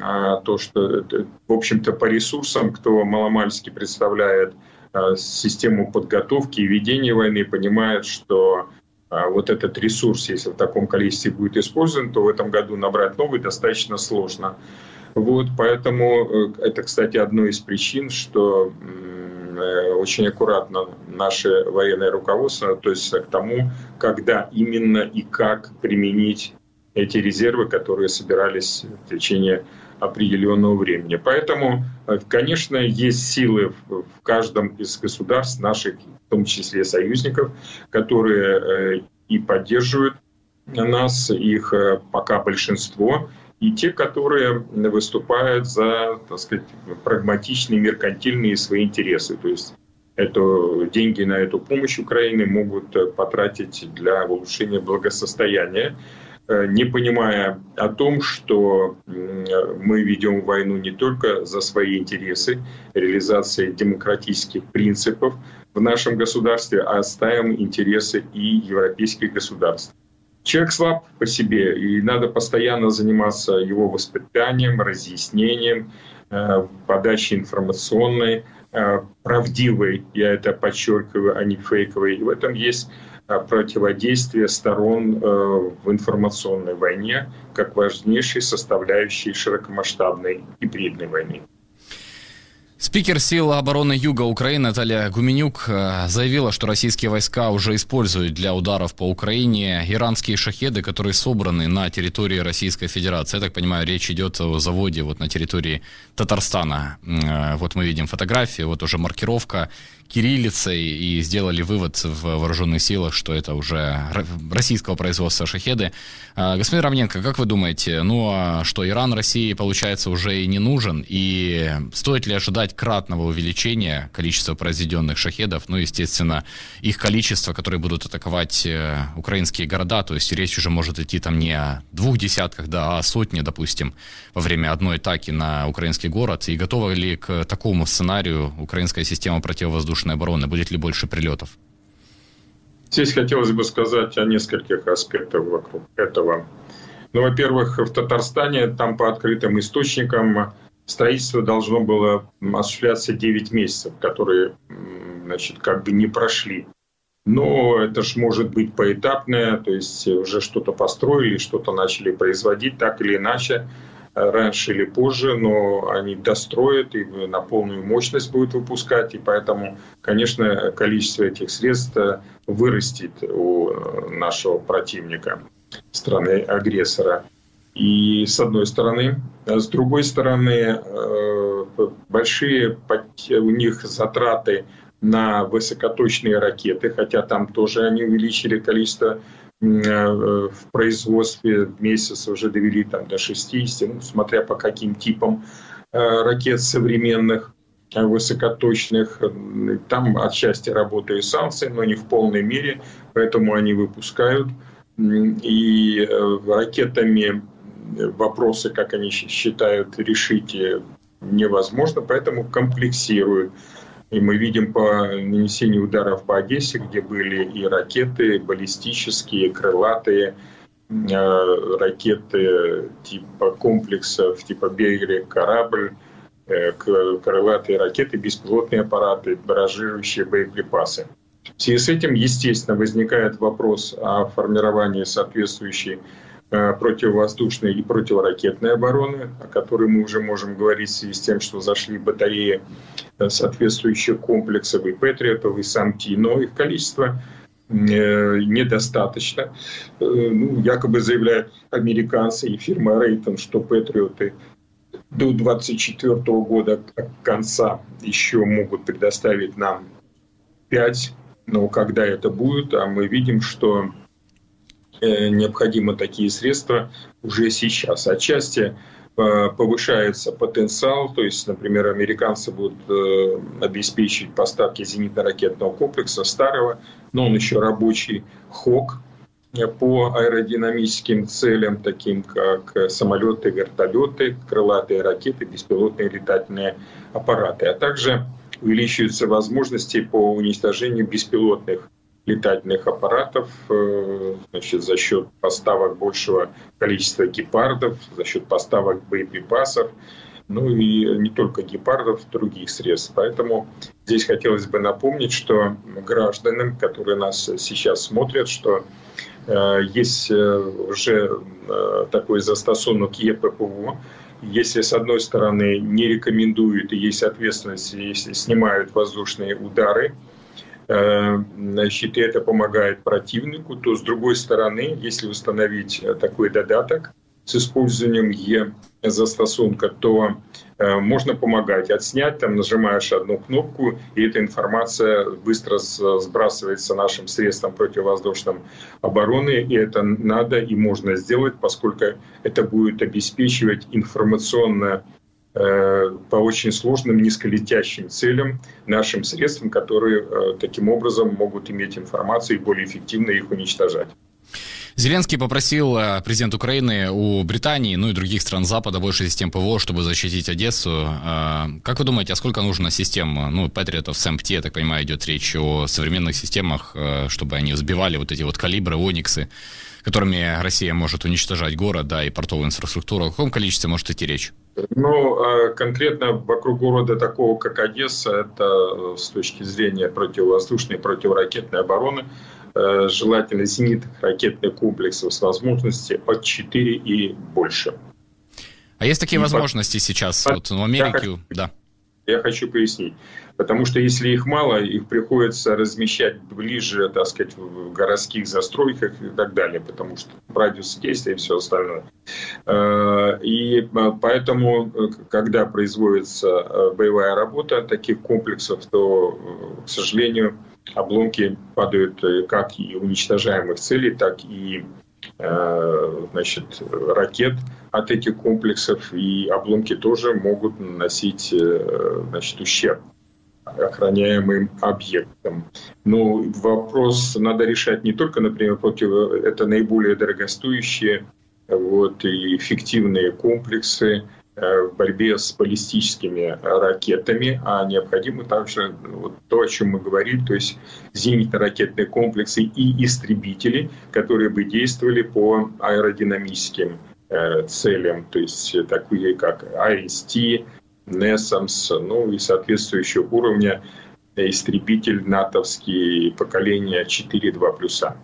а то, что, в общем-то, по ресурсам, кто маломальски представляет систему подготовки и ведения войны, понимает, что вот этот ресурс, если в таком количестве будет использован, то в этом году набрать новый достаточно сложно. Вот, поэтому э, это, кстати, одно из причин, что э, очень аккуратно наше военное руководство относится к тому, когда именно и как применить эти резервы, которые собирались в течение определенного времени. Поэтому, э, конечно, есть силы в каждом из государств, наших, в том числе союзников, которые э, и поддерживают нас, их э, пока большинство, и те, которые выступают за, так сказать, прагматичные, меркантильные свои интересы. То есть это деньги на эту помощь Украины могут потратить для улучшения благосостояния не понимая о том, что мы ведем войну не только за свои интересы, реализации демократических принципов в нашем государстве, а ставим интересы и европейских государств. Человек слаб по себе, и надо постоянно заниматься его воспитанием, разъяснением, э, подачей информационной, э, правдивой, я это подчеркиваю, а не фейковой. И в этом есть противодействие сторон э, в информационной войне как важнейшей составляющей широкомасштабной гибридной войны. Спикер сил обороны Юга Украины Наталья Гуменюк э, заявила, что российские войска уже используют для ударов по Украине иранские шахеды, которые собраны на территории Российской Федерации. Я так понимаю, речь идет о заводе вот на территории Татарстана. Э, вот мы видим фотографии, вот уже маркировка кириллицей и сделали вывод в вооруженных силах, что это уже российского производства шахеды. Э, господин Равненко, как вы думаете, ну а что Иран России, получается, уже и не нужен? И стоит ли ожидать ожидать кратного увеличения количества произведенных шахедов, ну, естественно, их количество, которые будут атаковать э, украинские города, то есть речь уже может идти там не о двух десятках, да, а о сотне, допустим, во время одной атаки на украинский город, и готова ли к такому сценарию украинская система противовоздушной обороны, будет ли больше прилетов? Здесь хотелось бы сказать о нескольких аспектах вокруг этого. Ну, во-первых, в Татарстане там по открытым источникам строительство должно было осуществляться 9 месяцев, которые, значит, как бы не прошли. Но это же может быть поэтапное, то есть уже что-то построили, что-то начали производить, так или иначе, раньше или позже, но они достроят и на полную мощность будут выпускать, и поэтому, конечно, количество этих средств вырастет у нашего противника, страны-агрессора. И с одной стороны. А с другой стороны, э, большие у них затраты на высокоточные ракеты, хотя там тоже они увеличили количество э, в производстве в месяц уже довели там до 60, ну, смотря по каким типам э, ракет современных высокоточных. Там отчасти работают санкции, но не в полной мере, поэтому они выпускают. И ракетами вопросы, как они считают, решить невозможно, поэтому комплексируют. И мы видим по нанесению ударов по Одессе, где были и ракеты баллистические, крылатые, э, ракеты типа комплексов, типа «Берег», «Корабль», э, крылатые ракеты, беспилотные аппараты, баражирующие боеприпасы. В связи с этим, естественно, возникает вопрос о формировании соответствующей Э, противовоздушной и противоракетной обороны, о которой мы уже можем говорить в связи с тем, что зашли батареи соответствующих комплексов и Патриотов, и САМТИ, но их количество э, недостаточно. Ну, якобы заявляют американцы и фирма Рейтон, что Патриоты до 2024 года конца еще могут предоставить нам 5, но когда это будет, а мы видим, что Э, необходимы такие средства уже сейчас. Отчасти э, повышается потенциал, то есть, например, американцы будут э, обеспечить поставки зенитно-ракетного комплекса старого, но он еще рабочий ХОК по аэродинамическим целям, таким как самолеты, вертолеты, крылатые ракеты, беспилотные летательные аппараты, а также увеличиваются возможности по уничтожению беспилотных летательных аппаратов э, значит, за счет поставок большего количества гепардов, за счет поставок боеприпасов, ну и не только гепардов, других средств. Поэтому здесь хотелось бы напомнить, что гражданам, которые нас сейчас смотрят, что э, есть э, уже такой застосунок ЕППО, если с одной стороны не рекомендуют и есть ответственность, если снимают воздушные удары, значит, и это помогает противнику, то с другой стороны, если установить э, такой додаток с использованием Е-застосунка, то э, можно помогать. Отснять, там нажимаешь одну кнопку, и эта информация быстро сбрасывается нашим средством противовоздушной обороны, и это надо и можно сделать, поскольку это будет обеспечивать информационное Э, по очень сложным низколетящим целям, нашим средствам, которые э, таким образом могут иметь информацию и более эффективно их уничтожать. Зеленский попросил э, президент Украины у Британии, ну и других стран Запада больше систем ПВО, чтобы защитить Одессу. Как вы думаете, а сколько нужно систем, ну, Патриотов, СМПТ, я так понимаю, идет речь о современных системах, чтобы они сбивали вот эти вот калибры, ониксы, которыми Россия может уничтожать город, да, и портовую инфраструктуру. О каком количестве может идти речь? Ну, а конкретно вокруг города такого, как Одесса, это э, с точки зрения противовоздушной и противоракетной обороны, э, желательно зенитных ракетных комплексов с возможностью от 4 и больше. А есть такие и возможности по... сейчас вот, в Америке? Я, да. Я хочу пояснить. Потому что если их мало, их приходится размещать ближе, так сказать, в городских застройках и так далее, потому что радиус действия и все остальное. Э, и э, поэтому, э, когда производится боевая работа таких комплексов, то, к сожалению, обломки падают как и уничтожаемых целей, так и значит, ракет от этих комплексов, и обломки тоже могут наносить значит, ущерб охраняемым объектом. Но вопрос надо решать не только, например, против это наиболее дорогостоящие вот, и эффективные комплексы, в борьбе с баллистическими ракетами, а необходимо также вот то, о чем мы говорили, то есть зенитно-ракетные комплексы и истребители, которые бы действовали по аэродинамическим целям, то есть такие как IST, NESAMS, ну и соответствующего уровня истребитель натовский поколения 4.2+.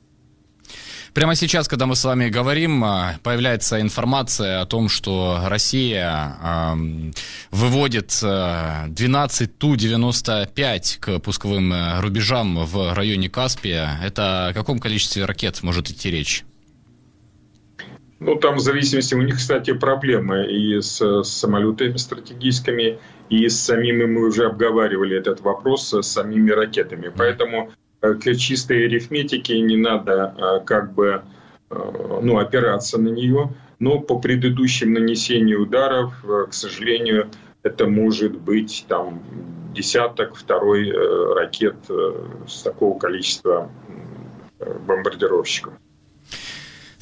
Прямо сейчас, когда мы с вами говорим, а, появляется информация о том, что Россия э, выводит 12 Ту-95 к пусковым э, рубежам в районе Каспия. Это о каком количестве ракет может идти речь? Ну, там в зависимости, у них, кстати, проблемы и с, с самолетами стратегическими, и с самими, мы уже обговаривали этот вопрос, с самими ракетами. Поэтому к чистой арифметике не надо э, как бы э, ну, опираться на нее. Но по предыдущим нанесению ударов, к сожалению, это может быть там десяток, второй ракет с такого количества бомбардировщиков.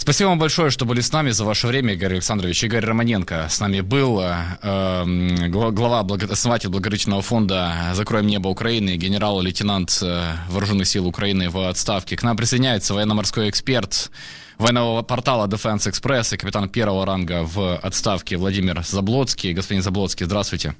Спасибо вам большое, что были с нами за ваше время, Игорь Александрович. Игорь Романенко с нами был, э, глава, основатель благотворительного фонда «Закроем небо Украины», генерал-лейтенант э, Вооруженных сил Украины в отставке. К нам присоединяется военно-морской эксперт военного портала Defense Express и капитан первого ранга в отставке Владимир Заблоцкий. Господин Заблоцкий, здравствуйте.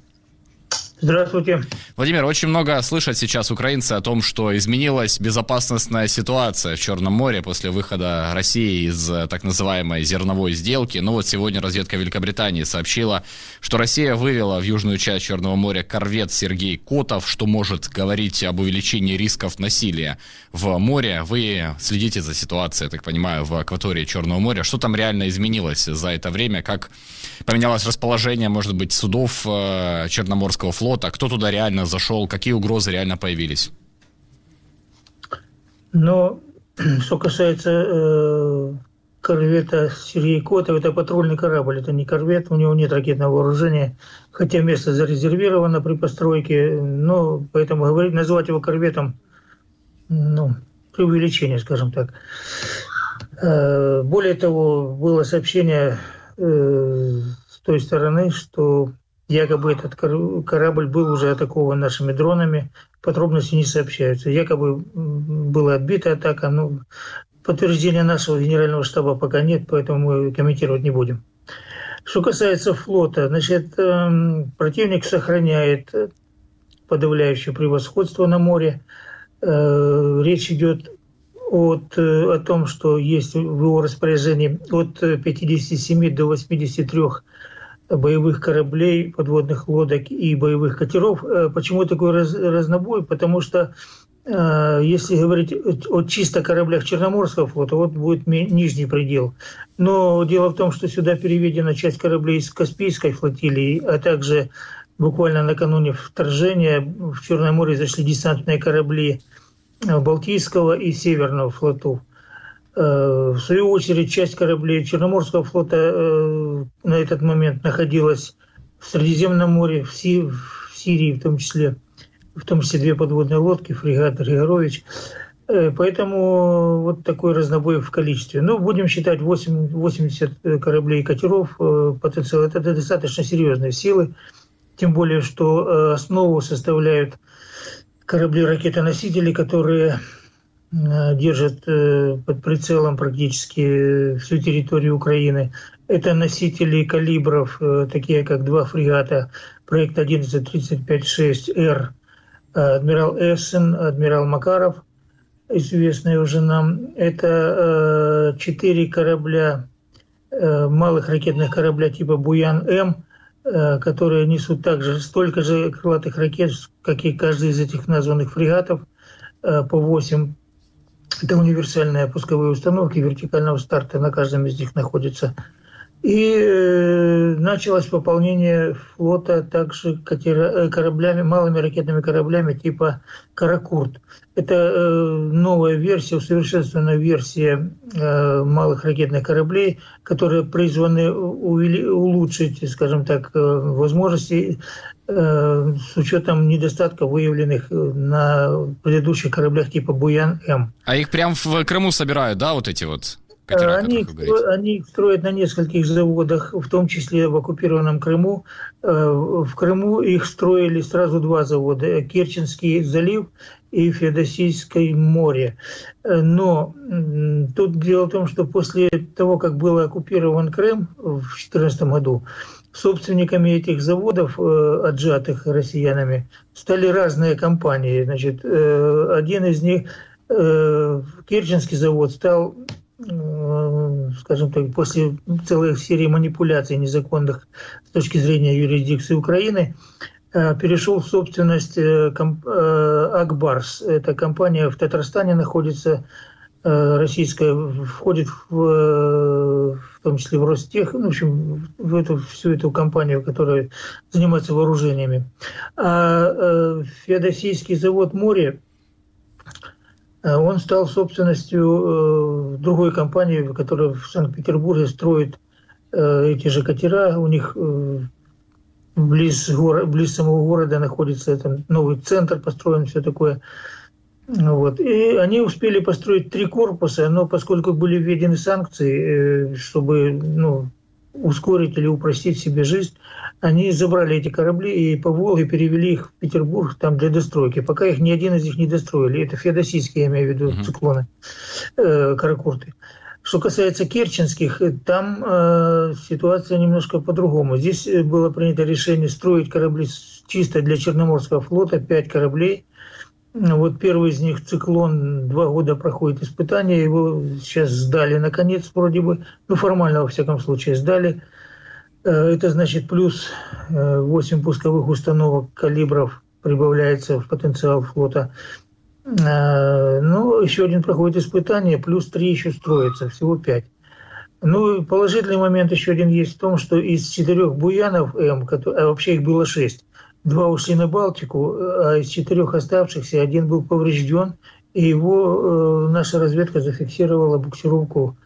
Здравствуйте. Владимир, очень много слышат сейчас украинцы о том, что изменилась безопасностная ситуация в Черном море после выхода России из э, так называемой зерновой сделки. Но вот сегодня разведка Великобритании сообщила, что Россия вывела в южную часть Черного моря корвет Сергей Котов, что может говорить об увеличении рисков насилия в море. Вы следите за ситуацией, так понимаю, в акватории Черного моря. Что там реально изменилось за это время? Как поменялось расположение, может быть, судов э, Черноморского флота? Флота, кто туда реально зашел, какие угрозы реально появились? Но что касается э, корвета Сергей Котов, это патрульный корабль, это не корвет, у него нет ракетного вооружения, хотя место зарезервировано при постройке, но поэтому говорить, называть его корветом, ну, преувеличение, скажем так. Э, более того, было сообщение э, с той стороны, что Якобы этот корабль был уже атакован нашими дронами. Подробности не сообщаются. Якобы была отбита атака. Но подтверждения нашего генерального штаба пока нет, поэтому мы комментировать не будем. Что касается флота, значит, эм, противник сохраняет подавляющее превосходство на море. Э, речь идет от, э, о том, что есть в его распоряжении от 57 до 83 боевых кораблей, подводных лодок и боевых катеров. Э, почему такой раз, разнобой? Потому что э, если говорить о чисто кораблях Черноморского флота, вот будет нижний предел. Но дело в том, что сюда переведена часть кораблей из Каспийской флотилии, а также буквально накануне вторжения в Черное море зашли десантные корабли Балтийского и Северного флотов. Э, в свою очередь, часть кораблей Черноморского флота э, на этот момент находилась в Средиземном море, в, Си, в Сирии в том числе, в том числе две подводные лодки, фрегат Григорович. Э, поэтому вот такой разнобой в количестве. Ну, будем считать 8, 80 кораблей и катеров потенциал. Это достаточно серьезные силы. Тем более, что основу составляют корабли-ракетоносители, которые Э, держат э, под прицелом практически всю территорию Украины. Это носители калибров, э, такие как два фрегата, проект 1135-6Р, адмирал Эссен, адмирал Макаров, известные уже нам. Это четыре корабля, малых ракетных корабля типа «Буян-М», которые несут также столько же крылатых ракет, как и каждый из этих названных фрегатов, по 8 это универсальные пусковые установки вертикального старта, на каждом из них находится. И э, началось пополнение флота также э, кораблями, малыми ракетными кораблями типа «Каракурт». Это э, новая версия, усовершенствованная версия малых ракетных кораблей, которые призваны улучшить, скажем так, возможности с учетом недостатков, выявленных на предыдущих кораблях типа «Буян-М». А их прям в Крыму собирают, да, вот эти вот? Катера, они, они их строят на нескольких заводах, в том числе в оккупированном Крыму. В Крыму их строили сразу два завода. Керченский залив и Феодосийское море. Но тут дело в том, что после того, как был оккупирован Крым в 2014 году, собственниками этих заводов, э, отжатых россиянами, стали разные компании. Значит, э, один из них, э, Керченский завод, стал скажем так, после целой серии манипуляций незаконных с точки зрения юрисдикции Украины, перешел в собственность Акбарс. Эта компания в Татарстане находится, российская, входит в в том числе в Ростех, ну, в общем, в эту, всю эту компанию, которая занимается вооружениями. А э, Феодосийский завод «Море», э, он стал собственностью э, другой компании, которая в Санкт-Петербурге строит эти же катера. У них близ, гор, близ самого города находится там, новый центр построен, все такое. Вот. И они успели построить три корпуса, но поскольку были введены санкции, э, чтобы ну, ускорить или упростить себе жизнь, они забрали эти корабли и по Волге перевели их в Петербург там для достройки. Пока их ни один из них не достроили. Это феодосийские, я имею в виду, циклоны, э, каракурты. Что касается керченских, там э, ситуация немножко по-другому. Здесь было принято решение строить корабли чисто для Черноморского флота, пять кораблей – вот первый из них «Циклон» два года проходит испытания, его сейчас сдали наконец вроде бы, ну формально во всяком случае сдали. Э, это значит плюс 8 э, пусковых установок калибров прибавляется в потенциал флота. Э, ну, еще один проходит испытание, плюс 3 еще строится, всего 5. Ну, положительный момент еще один есть в том, что из четырех буянов М, а вообще их было шесть, два ушли на Балтику, а из четырех оставшихся один был поврежден, и его э, наша разведка зафиксировала буксировку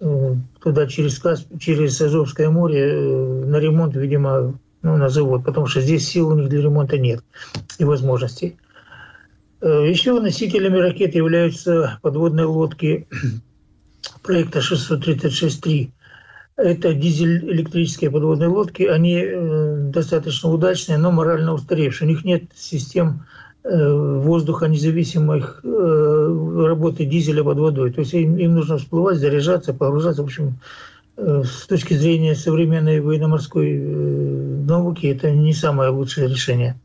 э, туда через, Касп, через Азовское море э, на ремонт, видимо, ну, на завод, потому что здесь сил у них для ремонта нет и возможностей. Э, еще носителями ракет являются подводные лодки проекта 636-3 это дизель-электрические подводные лодки, они э, достаточно удачные, но морально устаревшие. У них нет систем э, воздуха независимых э, работы дизеля под водой. То есть им, им нужно всплывать, заряжаться, погружаться. В общем, с точки зрения современной военно-морской науки это не самое лучшее решение.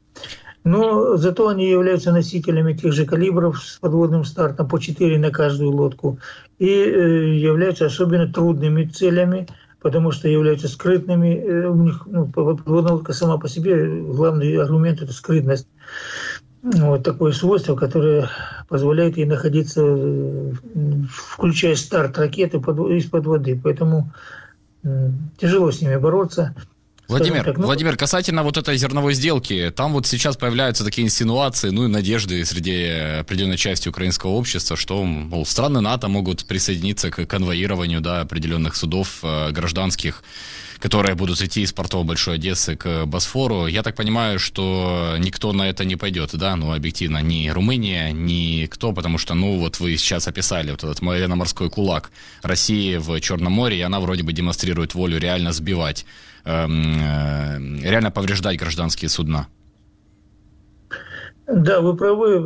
Но зато они являются носителями тех же калибров с подводным стартом по 4 на каждую лодку и являются особенно трудными целями – потому что являются скрытными. Э, у них ну, подводная лодка сама по себе, главный аргумент – это скрытность. Вот такое свойство, которое позволяет ей находиться, э, включая старт ракеты из-под воды. Поэтому тяжело с ними бороться. Владимир, так, ну... Владимир, касательно вот этой зерновой сделки, там вот сейчас появляются такие инсинуации, ну и надежды среди определенной части украинского общества, что, мол, страны НАТО могут присоединиться к конвоированию, да, определенных судов э, гражданских, которые будут идти из портов Большой Одессы к Босфору. Я так понимаю, что никто на это не пойдет, да, ну, объективно, ни Румыния, ни кто, потому что, ну, вот вы сейчас описали вот этот военно-морской кулак России в Черном море, и она вроде бы демонстрирует волю реально сбивать Эм, э, реально повреждать гражданские судна. Да, вы правы.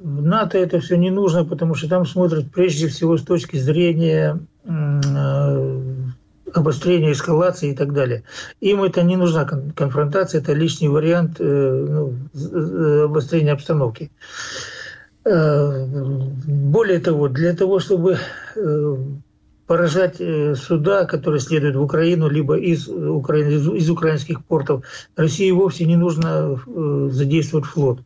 В НАТО это все не нужно, потому что там смотрят прежде всего с точки зрения э, обострения, эскалации и так далее. Им это не нужна конфронтация, это лишний вариант э, ну, обострения обстановки. Более того, для того, чтобы поражать э, суда, которые следуют в Украину, либо из, Украины, из украинских портов. России вовсе не нужно э, задействовать флот.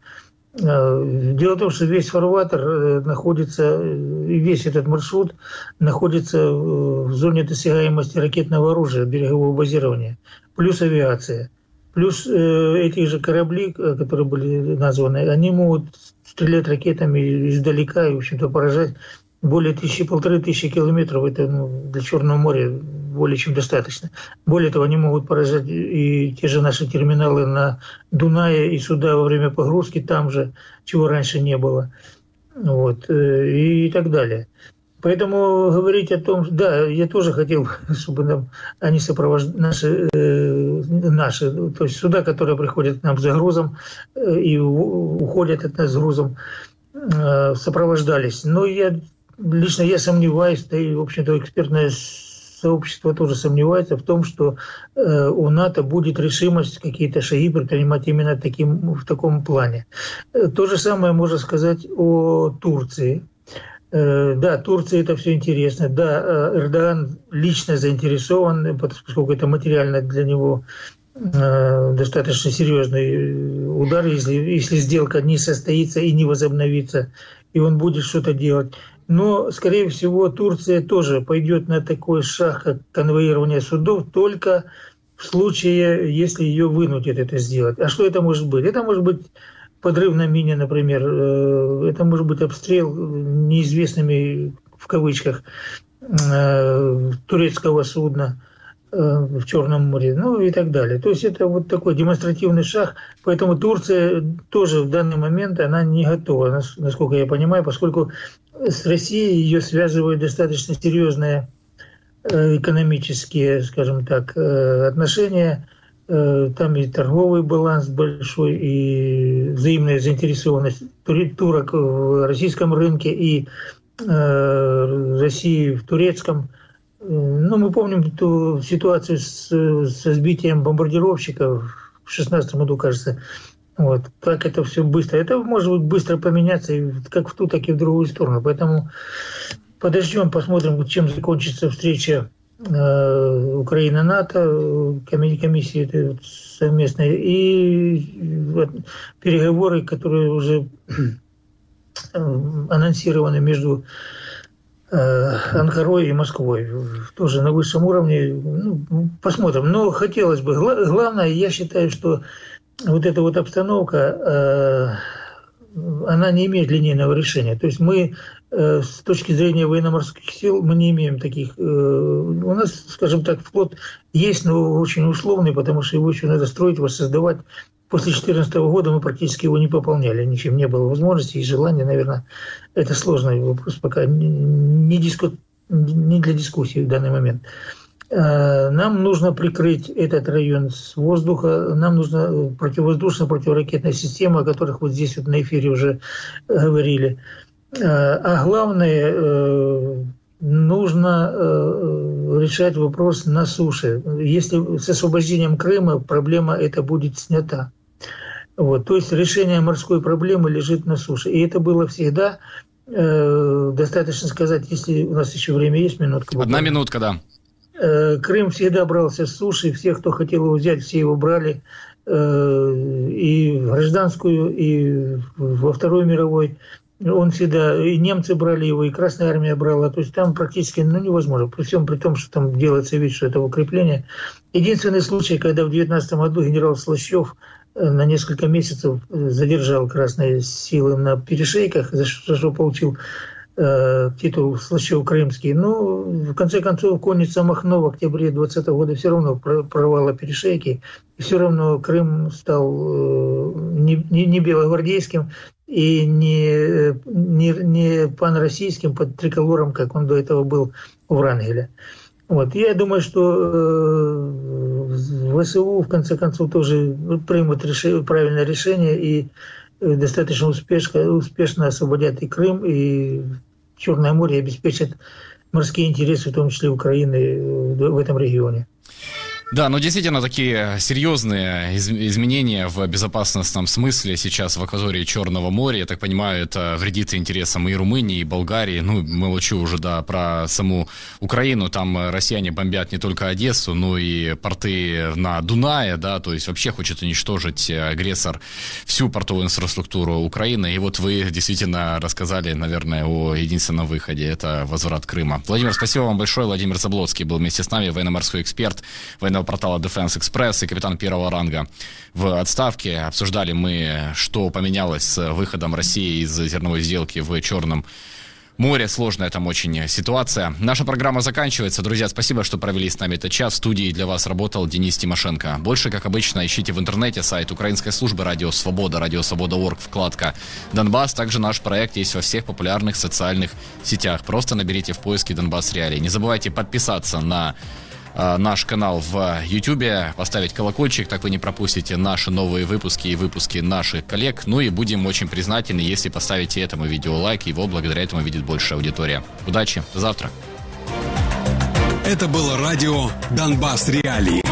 Э, дело в том, что весь фарватер находится, весь этот маршрут находится в зоне досягаемости ракетного оружия, берегового базирования, плюс авиация. Плюс эти же корабли, которые были названы, они могут стрелять ракетами издалека и, в общем-то, поражать более тысячи, полторы тысячи километров, это ну, для Черного моря более чем достаточно. Более того, они могут поражать и те же наши терминалы на Дунае и сюда во время погрузки там же, чего раньше не было. Вот, э, и так далее. Поэтому говорить о том, да, я тоже хотел, чтобы нам, они сопровождали наши, э, наши, то есть суда, которые приходят к нам за грузом э, и уходят от нас с грузом, э, сопровождались. Но я лично я сомневаюсь, да и, в общем-то, экспертное сообщество тоже сомневается в том, что э, у НАТО будет решимость какие-то шаги предпринимать именно таким, в таком плане. Э, то же самое можно сказать о Турции. Э, да, Турция это все интересно. Да, Эрдоган лично заинтересован, поскольку это материально для него достаточно серьезный удар, если, если сделка не состоится и не возобновится, и он будет что-то делать. Но, скорее всего, Турция тоже пойдет на такой шаг, как конвоирование судов, только в случае, если ее вынудят это сделать. А что это может быть? Это может быть подрыв на мине, например, э, это может быть обстрел неизвестными, в кавычках, э, турецкого судна э, в Черном море, ну и так далее. То есть это вот такой демонстративный шаг, поэтому Турция тоже в данный момент она не готова, насколько я понимаю, поскольку с Россией ее связывают достаточно серьезные экономические, скажем так, отношения – Э, там и торговый баланс большой, и взаимная заинтересованность турок в российском рынке и э, России в турецком. Э, ну, мы помним ту ситуацию с, со сбитием бомбардировщиков в 2016 году, кажется. Вот. Как это все быстро. Это может быть быстро поменяться как в ту, так и в другую сторону. Поэтому подождем, посмотрим, чем закончится встреча Э, Украина-НАТО, комиссии совместные, и переговоры, которые уже анонсированы между э, Анкарой и Москвой, тоже на высшем уровне. Ну, посмотрим. Но хотелось бы. Главное, я считаю, что вот эта вот обстановка, э, она не имеет линейного решения. То есть мы Э, с точки зрения военно-морских сил мы не имеем таких. Э, у нас, скажем так, флот есть, но очень условный, потому что его еще надо строить, воссоздавать. После 2014 года мы практически его не пополняли, ничем не было возможности и желания, наверное, это сложный вопрос, пока не, диску, не для дискуссии в данный момент. Э, нам нужно прикрыть этот район с воздуха, нам нужна противовоздушная противоракетная система, о которых вот здесь вот на эфире уже говорили. Э, а главное, э, нужно э, решать вопрос на суше. Если с освобождением Крыма проблема эта будет снята. Вот. То есть решение морской проблемы лежит на суше. И это было всегда. Достаточно сказать, если у нас еще время есть, минутка. Одна минутка, да. Крым всегда брался с суши, всех, кто хотел его взять, все его брали. И в гражданскую, и во Второй мировой он всегда, и немцы брали его, и Красная Армия брала, то есть там практически ну, невозможно, при всем при том, что там делается вид, что это укрепление. Единственный случай, когда в 19 году генерал Слащев э, на несколько месяцев э, задержал красные силы на перешейках, за что получил э, титул Слащев Крымский. Но ну, в конце концов конница Махно в октябре 20 года все равно прорвала перешейки, и все равно Крым стал э, не, не, не белогвардейским, и не, не, не панроссийским под триколором, как он до этого был в Врангеле. Вот. Я думаю, что э, ВСУ в конце концов тоже примут решение, правильное решение и достаточно успешно, успешно освободят и Крым, и Черное море, и обеспечат морские интересы, в том числе Украины, э, в этом регионе. Да, но действительно такие серьезные из- изменения в безопасностном смысле сейчас в акватории Черного моря. Я так понимаю, это вредит интересам и Румынии, и Болгарии. Ну, молчу уже, да, про саму Украину. Там россияне бомбят не только Одессу, но и порты на Дунае, да, то есть вообще хочет уничтожить агрессор всю портовую инфраструктуру Украины. И вот вы действительно рассказали, наверное, о единственном выходе. Это возврат Крыма. Владимир, спасибо вам большое. Владимир Заблоцкий был вместе с нами, военно-морской эксперт, военно официального портала Defense Express и капитан первого ранга в отставке. Обсуждали мы, что поменялось с выходом России из зерновой сделки в Черном Море сложная там очень ситуация. Наша программа заканчивается. Друзья, спасибо, что провели с нами этот час. В студии для вас работал Денис Тимошенко. Больше, как обычно, ищите в интернете сайт Украинской службы Радио Свобода, Радио Свобода.орг, вкладка Донбасс. Также наш проект есть во всех популярных социальных сетях. Просто наберите в поиске Донбасс Реалии. Не забывайте подписаться на наш канал в YouTube, поставить колокольчик, так вы не пропустите наши новые выпуски и выпуски наших коллег. Ну и будем очень признательны, если поставите этому видео лайк, его благодаря этому видит больше аудитория. Удачи, до завтра. Это было радио «Донбасс Реалии».